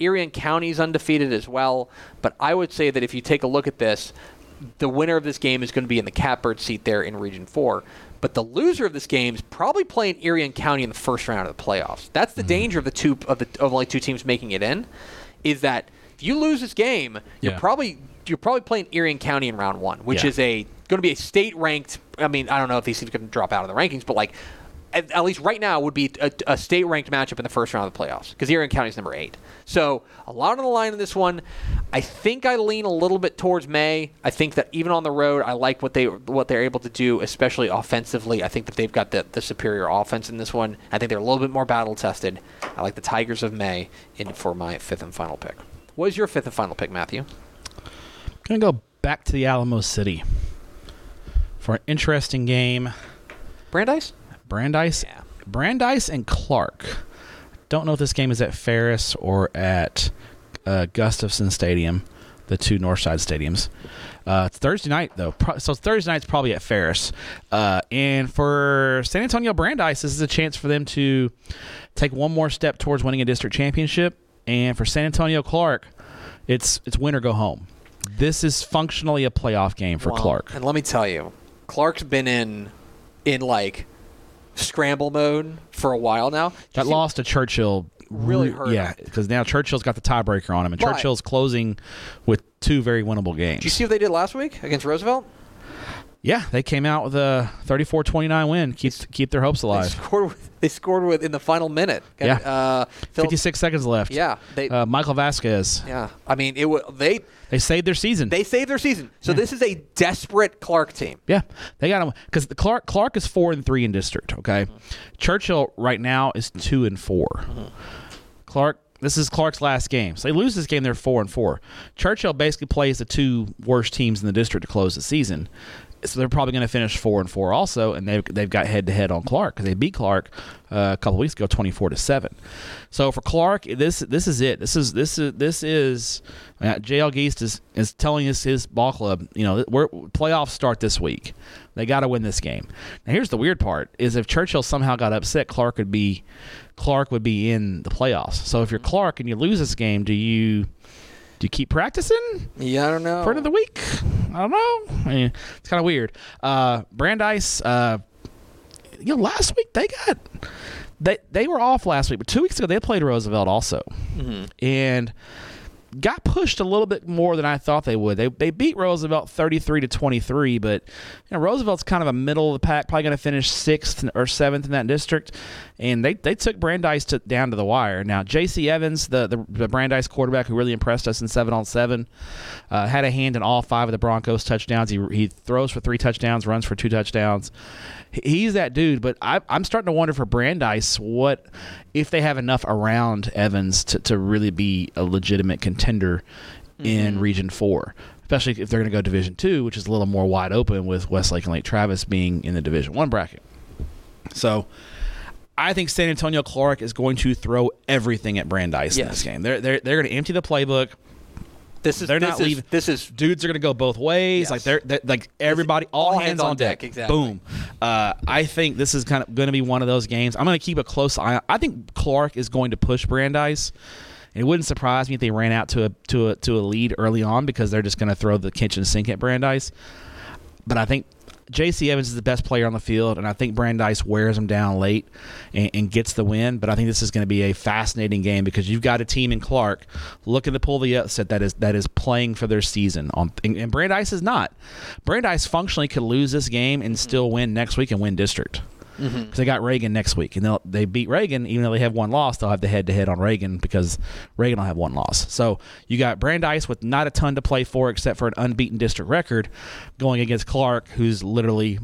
Irion County's undefeated as well. But I would say that if you take a look at this, the winner of this game is going to be in the catbird seat there in Region Four. But the loser of this game is probably playing Irion County in the first round of the playoffs. That's the mm-hmm. danger of the two of the of only two teams making it in, is that if you lose this game, you're probably you're probably playing Irion County in round one, which Yeah. is a going to be a state ranked. I mean, I don't know if these teams to drop out of the rankings, but like at, at least right now would be a, a state ranked matchup in the first round of the playoffs because Irion County is number eight. So a lot on the line in this one. I think I lean a little bit towards May. I think that even on the road, I like what they what they're able to do, especially offensively. I think that they've got the, the superior offense in this one. I think they're a little bit more battle tested. I like the Tigers of May in for my fifth and final pick. What is your fifth and final pick, Matthew? I'm Gonna go back to the Alamo City for an interesting game. Brandeis? Brandeis, Yeah. Brandeis and Clark. Don't know if this game is at Farris or at uh, Gustafson Stadium, the two Northside stadiums. Uh, it's Thursday night though, Pro- so Thursday night's probably at Farris. Uh, and for San Antonio Brandeis, this is a chance for them to take one more step towards winning a district championship. And for San Antonio Clark, it's it's win or go home. This is functionally a playoff game for Well, Clark. And let me tell you, Clark's been in in like scramble mode for a while now. Got See- lost to Churchill. Really hurt Yeah, because now Churchill's got the tiebreaker on him, and But- Churchill's closing with two very winnable games. Did you see what they did last week against Roosevelt? Yeah, they came out with a 34-29 win. Keep keep their hopes They alive. scored. With, they scored with in the final minute. Yeah. Uh, Phil- 56 seconds left. Yeah. They. Uh, Michael Vasquez. yeah. I mean, it. They. They saved their season. They saved their season. So this is a desperate Clark team. yeah, they got them because Clark Clark is four and three in district. Okay, Churchill right now is two and 4 Clark. This is Clark's last game. So they lose this game, they're four and four. Churchill basically plays the two worst teams in the district to close the season. So they're probably going to finish four and four also, and they've they've got head to head on Clark because they beat Clark uh, a couple weeks ago, twenty four to seven. So for Clark, this this is it. This is this is this is uh, JL Geist is is telling his his ball club, you know, we're playoffs start this week. They got to win this game. Now here's the weird part: is if Churchill somehow got upset, Clark would be Clark would be in the playoffs. So if you're Clark and you lose this game, do you do you keep practicing Yeah, I don't know. for another week? I don't know. I mean, it's kind of weird. Uh, Brandeis, uh, you know, last week they got they they were off last week, but two weeks ago they played Roosevelt also, and got pushed a little bit more than I thought they would. They they beat Roosevelt thirty three to twenty three, but you know, Roosevelt's kind of a middle of the pack, probably going to finish sixth or seventh in that district, and they they took Brandeis to, down to the wire. Now J.C. Evans, the, the the Brandeis quarterback who really impressed us in seven on seven, uh, had a hand in all five of the Broncos touchdowns. He he throws for three touchdowns, runs for two touchdowns. He's that dude, but I, I'm starting to wonder for Brandeis what if they have enough around Evans to, to really be a legitimate contender in Region Four, especially if they're going to go Division Two, which is a little more wide open with Westlake and Lake Travis being in the Division One bracket. So. I think San Antonio Clark is going to throw everything at Brandeis in this game. They're they're, they're going to empty the playbook This is. They're this not is, leaving- This is. dudes are going to go both ways. Yes. Like they're, they're like everybody, all, hands, on deck. exactly. Boom. Uh, I think this is kind of going to be one of those games. I'm going to keep a close eye. on I think Clark is going to push Brandeis. It wouldn't surprise me if they ran out to a to a to a lead early on because they're just going to throw the kitchen sink at Brandeis. But I think J.C. Evans is the best player on the field, and I think Brandeis wears them down late and, and gets the win. But I think this is going to be a fascinating game because you've got a team in Clark looking to pull the upset that is that is playing for their season. On and, and Brandeis is not. Brandeis functionally could lose this game and still win next week and win district. Because they got Reagan next week, and they'll they beat Reagan. Even though they have one loss, they'll have the head to head on Reagan because Reagan will have one loss. So you got Brandeis with not a ton to play for except for an unbeaten district record, going against Clark, who's literally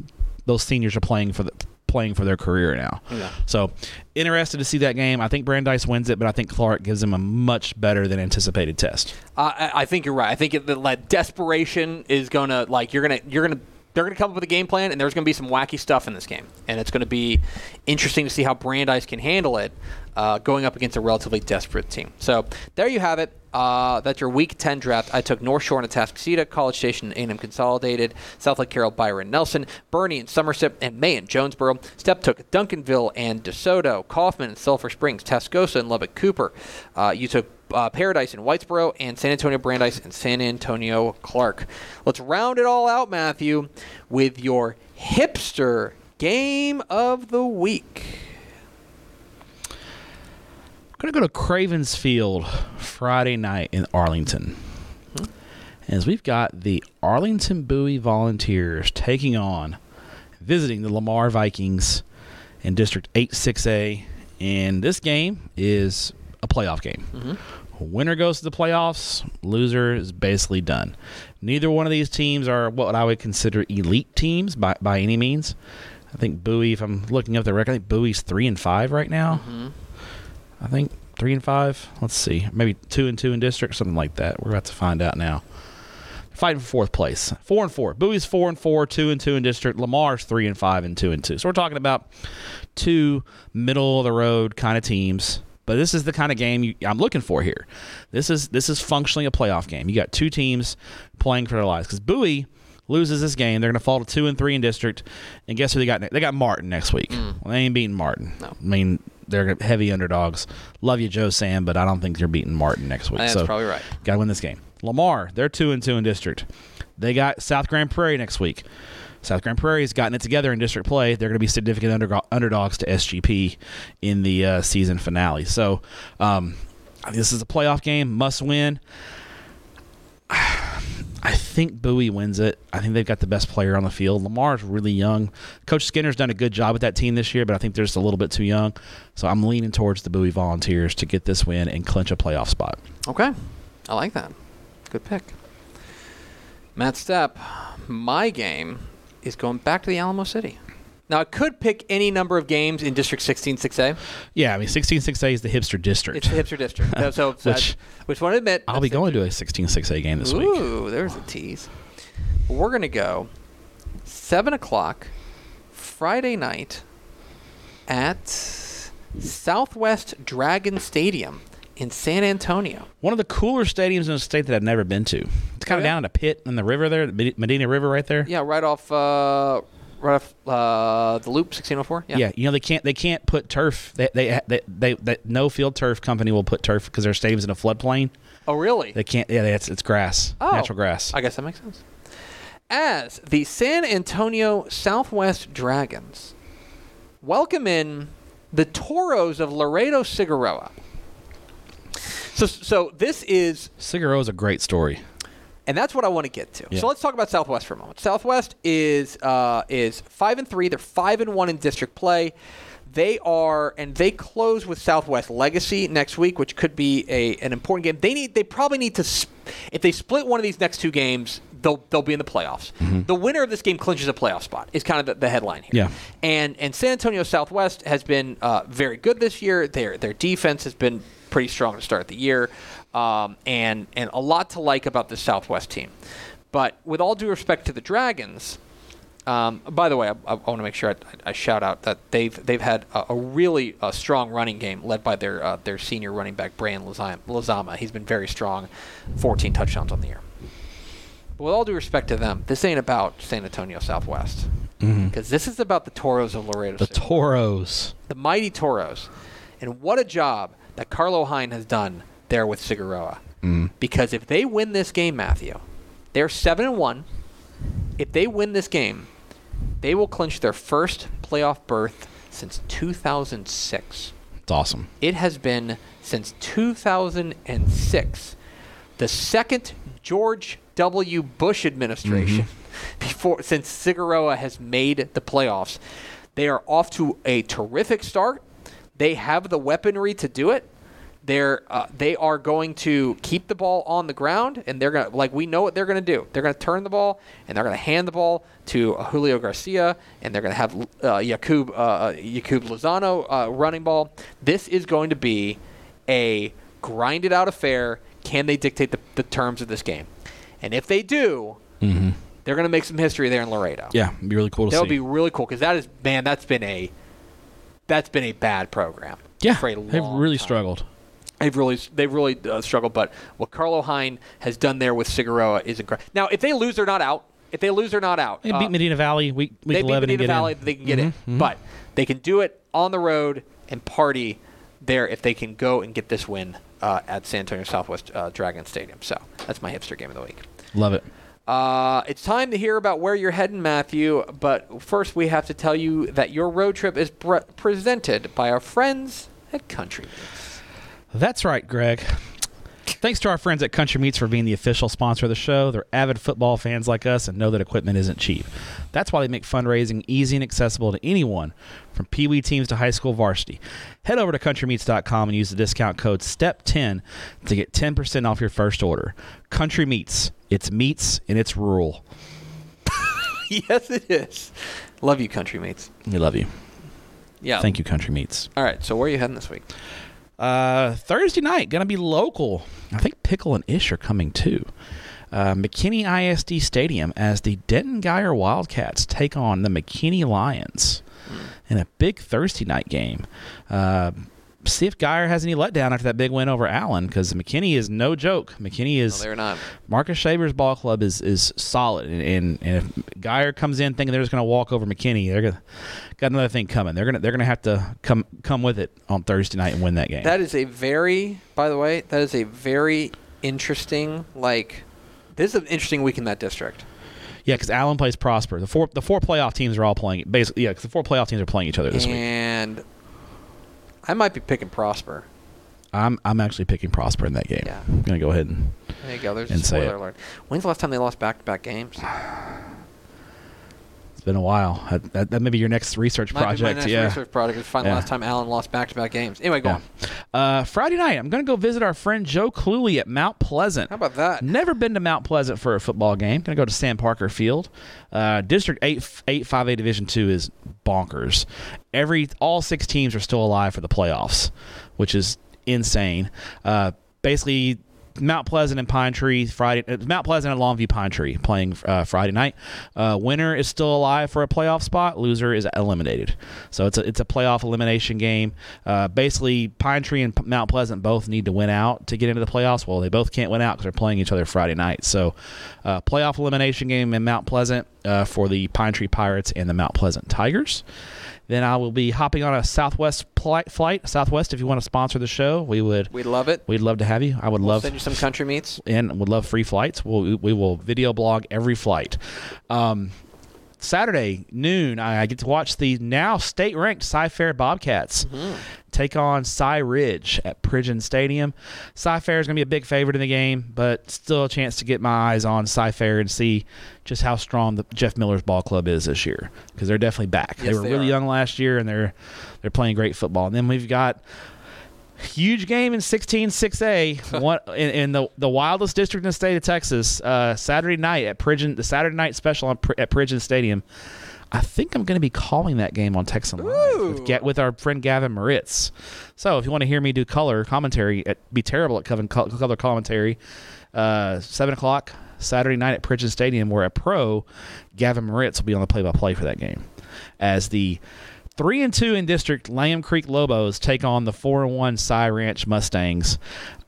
those seniors are playing for the playing for their career now. Yeah. So interested to see that game. I think Brandeis wins it, but I think Clark gives them a much better than anticipated test. Uh, I, I think you're right. I think it, the like, desperation is gonna like you're gonna you're gonna they're gonna come up with a game plan, and there's gonna be some wacky stuff in this game, and it's gonna be interesting to see how Brandeis can handle it uh, going up against a relatively desperate team. So there you have it. Uh, that's your Week 10 draft. I took North Shore and Atascocita, College Station and A&M Consolidated, Southlake Carroll, Byron Nelson, Boerne and Somerset, and May and Jonesboro. Step took Duncanville and DeSoto, Kaufman and Sulphur Springs, Tascosa and Lubbock Cooper. Uh, you took uh, Paradise in Whitesboro, and San Antonio Brandeis and San Antonio Clark. Let's round it all out, Matthew, with your hipster game of the week. I'm going to go to Cravens Field Friday night in Arlington. As we've got the Arlington Bowie Volunteers taking on, visiting the Lamar Vikings in District 8 6A. And this game is a playoff game. Winner goes to the playoffs, loser is basically done. Neither one of these teams are what I would consider elite teams by, by any means. I think Bowie, if I'm looking up the record, I think Bowie's 3 and 5 right now. Mm-hmm. I think three and five. Let's see, maybe two and two in district, something like that. We're about to find out now. Fighting for fourth place, four and four. Bowie's four and four, two and two in district. Lamar's three and five and two and two. So we're talking about two middle of the road kind of teams But this is the kind of game you, I'm looking for here. This is this is functionally a playoff game. You got two teams playing for their lives because Bowie loses this game, they're going to fall to two and three in district. And guess who they got? ne- They got Martin next week. Hmm. Well, they ain't beating Martin. No. I mean, they're heavy underdogs. Love you, Joe Sam, but I don't think they're beating Martin next week. That's so probably right. got to win this game. Lamar, they're two and two in district. They got South Grand Prairie next week. South Grand Prairie's gotten it together in district play. They're going to be significant under- underdogs to SGP in the uh, season finale. So um, this is a playoff game, must win. I think Bowie wins it. I think they've got the best player on the field. Lamar's really young. Coach Skinner's done a good job with that team this year, but I think they're just a little bit too young. So I'm leaning towards the Bowie Volunteers to get this win and clinch a playoff spot. Okay. I like that. Good pick. Matt Stepp, my game is going back to the Alamo City. Now, I could pick any number of games in District 16 6A. Yeah, I mean, 16-6A is the hipster district. It's the hipster district. So, so Which- which want to admit. I'll be that's going to a 16-6A game this week. Ooh, there's a tease. We're going to go 7 o'clock Friday night at Southwest Dragon Stadium in San Antonio. One of the cooler stadiums in the state that I've never been to. It's kind Oh, of yeah? down in a pit in the river there, the Medina River right there. Yeah, right off, uh, right off uh, the Loop, 1604. Yeah. Yeah, you know they can't they can't put turf. They they they, they, they no field turf company will put turf because their stadium's in a floodplain. Oh, really? They can't. Yeah, it's it's grass, Oh. natural grass. I guess that makes sense. As the San Antonio Southwest Dragons welcome in the Toros of Laredo Cigarroa. So, so this is, Cigarroa is a great story. and that's what I want to get to. Yeah. So let's talk about Southwest for a moment. Southwest is uh, is five and three. They're five and one in district play. They are, and they close with Southwest Legacy next week, which could be a an important game. They need, they probably need to, sp- if they split one of these next two games, they'll they'll be in the playoffs. The winner of this game clinches a playoff spot. Is kind of the, the headline here. Yeah. And and San Antonio Southwest has been uh, very good this year. Their their defense has been pretty strong to start the year, um, and and a lot to like about the Southwest team. But with all due respect to the Dragons, um, by the way, I, I want to make sure I, I shout out that they've they've had a, a really uh, strong running game led by their uh, their senior running back Brian Lazama. Lazama. He's been very strong, 14 touchdowns on the year. But with all due respect to them, this ain't about San Antonio Southwest because this is about the Toros of Laredo. The City Toros. the mighty Toros. And what a job that Carlo Hine has done there with Cigarroa. Mm. Because if they win this game, Matthew, they're 7 and 1. If they win this game, they will clinch their first playoff berth since 2006. It's awesome. It has been since 2006, the second George W. Bush administration mm-hmm. before since Cigarroa has made the playoffs. They are off to a terrific start. They have the weaponry to do it. They're uh, they are going to keep the ball on the ground, and they're gonna like we know what they're gonna do. They're gonna turn the ball, and they're gonna hand the ball to uh, Julio Garcia, and they're gonna have uh, Yakub uh, Yakub Lozano uh, running ball. This is going to be a grinded out affair. Can they dictate the, the terms of this game? And if they do, they're gonna make some history there in Laredo. Yeah, it'd be really cool to that see. would be really cool because that is man, that's been a that's been a bad program. yeah, for a they've really time. struggled. They've really they've really uh, struggled, but what Carlo Hine has done there with Cigarroa is incredible. Now, if they lose, they're not out. If they lose, they're not out. They Uh, beat Medina Valley week week they beat eleven Medina and get Valley, in. they can get Mhm, in, but they can do it on the road and party there if they can go and get this win uh, at San Antonio Southwest uh, Dragon Stadium. So that's my hipster game of the week. Love it. Uh, it's time to hear about where you're heading, Matthew. But first, we have to tell you that your road trip is pre- presented by our friends at Country Meats. That's right, Greg. Thanks to our friends at Country Meats for being the official sponsor of the show. They're avid football fans like us and know that equipment isn't cheap. That's why they make fundraising easy and accessible to anyone, from Pee Wee teams to high school varsity. Head over to countrymeats.com and use the discount code STEP10 to get 10% off your first order. Country Meats. It's meats and it's rural. yes, it is. Love you, Country Meats. We love you. Yeah. Thank you, Country Meats. All right. So where are you heading this week? Uh, Thursday night, gonna be local. I think Pickle and Ish are coming too. Uh, McKinney ISD Stadium as the Denton Guyer Wildcats take on the McKinney Lions in a big Thursday night game. Uh, see if Guyer has any letdown after that big win over Allen because McKinney is no joke. McKinney No, is they're not. Marcus Shaver's ball club is is solid, and, and, and if Guyer comes in thinking they're just going to walk over McKinney, they're gonna got another thing coming. They're gonna they're gonna have to come come with it on Thursday night and win that game. That is a very, by the way, that is a very interesting. Like, this is an interesting week in that district. yeah, because Allen plays Prosper. The four the four playoff teams are all playing basically. Yeah, because the four playoff teams are playing each other this week. and I might be picking Prosper. I'm I'm actually picking Prosper in that game. Yeah. I'm gonna go ahead and There you go. There's And a spoiler alert. When's the last time they lost back-to-back games? been a while. That, that, that may be your next research Might be my project. next yeah. research project is find the Yeah. last time Allen lost back-to-back games. Anyway, go Yeah. on. Uh, Friday night, I'm going to go visit our friend Joe Cluley at Mount Pleasant. How about that? Never been to Mount Pleasant for a football game. Going to go to Sam Parker Field. Uh, District 8 5a Division 2 is bonkers. Every all six teams are still alive for the playoffs, which is insane. Uh, basically Mount Pleasant and Pine Tree Friday. uh, Mount Pleasant and Longview Pine Tree playing uh, Friday night. Uh, winner is still alive for a playoff spot. Loser is eliminated. So it's a it's a playoff elimination game. Uh, basically, Pine Tree and P- Mount Pleasant both need to win out to get into the playoffs. Well, they both can't win out because they're playing each other Friday night. So, uh, playoff elimination game in Mount Pleasant for the Pine Tree Pirates and the Mount Pleasant Tigers. Then I will be hopping on a Southwest pli- flight. Southwest, if you want to sponsor the show, we would. We'd love it. We'd love to have you. I would We'll love send you some country meats. and would love free flights. We'll, we will video blog every flight. Um, Saturday noon, I, I get to watch the now state ranked Cy Fair Bobcats mm-hmm. take on Cy Ridge at Pridgeon Stadium. Cy Fair is going to be a big favorite in the game, but still a chance to get my eyes on Cy Fair and see just how strong the Jeff Miller's ball club is this year because they're definitely back. they were they really are. young last year and they're they're playing great football. And then we've got huge game in 16-6A, one in, in the the wildest district in the state of Texas. Uh, Saturday night at Pridgeon, the Saturday night special on, at Pridgeon Stadium. I think I'm going to be calling that game on Texan Live with, Ga- with our friend Gavin Moritz. So if you want to hear me do color commentary, at, be terrible at color commentary. Uh, Seven o'clock Saturday night at Pridgeon Stadium, where a pro, Gavin Moritz, will be on the play-by-play for that game, as the three and two in district Langham Creek Lobos take on the four and one Cy Ranch Mustangs.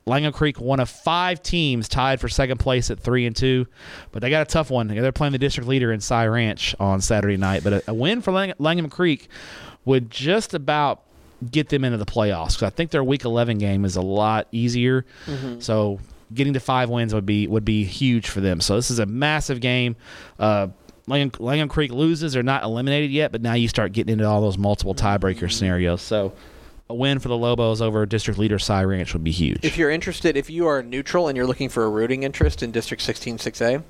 Langham Creek, one of five teams tied for second place at three and two, but they got a tough one. They're playing the district leader in Cy Ranch on Saturday night. But a, a win for Lang- Langham Creek would just about get them into the playoffs because I think their Week 11 game is a lot easier. So getting to five wins would be would be huge for them. So this is a massive game. Uh, Langham, Langham Creek loses; they're not eliminated yet, but now you start getting into all those multiple tiebreaker scenarios. So a win for the Lobos over district leader Cy Ranch would be huge. If you're interested, if you are neutral and you're looking for a rooting interest in District 16 6A, you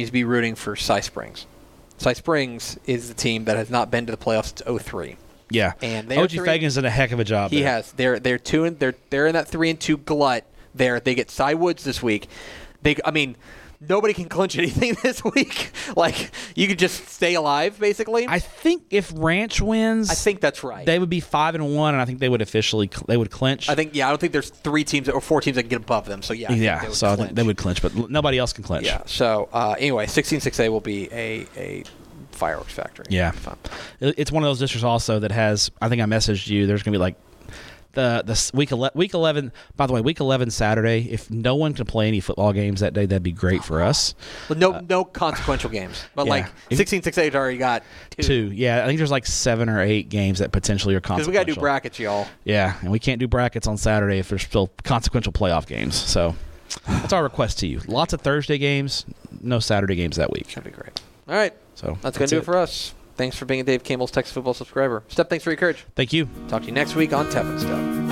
need to be rooting for Cy Springs. Cy Springs is the team that has not been to the playoffs since 03. yeah, And OG three- Fagan's done a heck of a job. He there. has. They're they're two and they're they're in that three and two glut. There they get Cy Woods this week. They I mean nobody can clinch anything this week. Like you could just stay alive basically. I think if Ranch wins, I think that's right. they would be five and one, and I think they would officially cl- they would clinch. I think yeah. I don't think there's three teams or four teams that can get above them. So yeah. I yeah, so I think they would clinch, but nobody else can clinch. Yeah. So uh, anyway, 16-6A will be a a fireworks factory. Yeah. Fun. It's one of those districts also that has. I think I messaged you. There's gonna be like the the week ele- week eleven. By the way, week eleven Saturday. If no one can play any football games that day, that'd be great for us. But no no consequential games. But Uh, yeah. like If- 16-6A already got two. Two, yeah. I think there's like seven or eight games that potentially are consequential. Because we got to do brackets, y'all. Yeah, and we can't do brackets on Saturday if there's still consequential playoff games. So that's our request to you. Lots of Thursday games, no Saturday games that week. That'd be great. All right. So That's going to do it for us. Thanks for being a Dave Campbell's Texas Football subscriber. Step, thanks for your courage. Thank you. Talk to you next week on Tevin Stuff.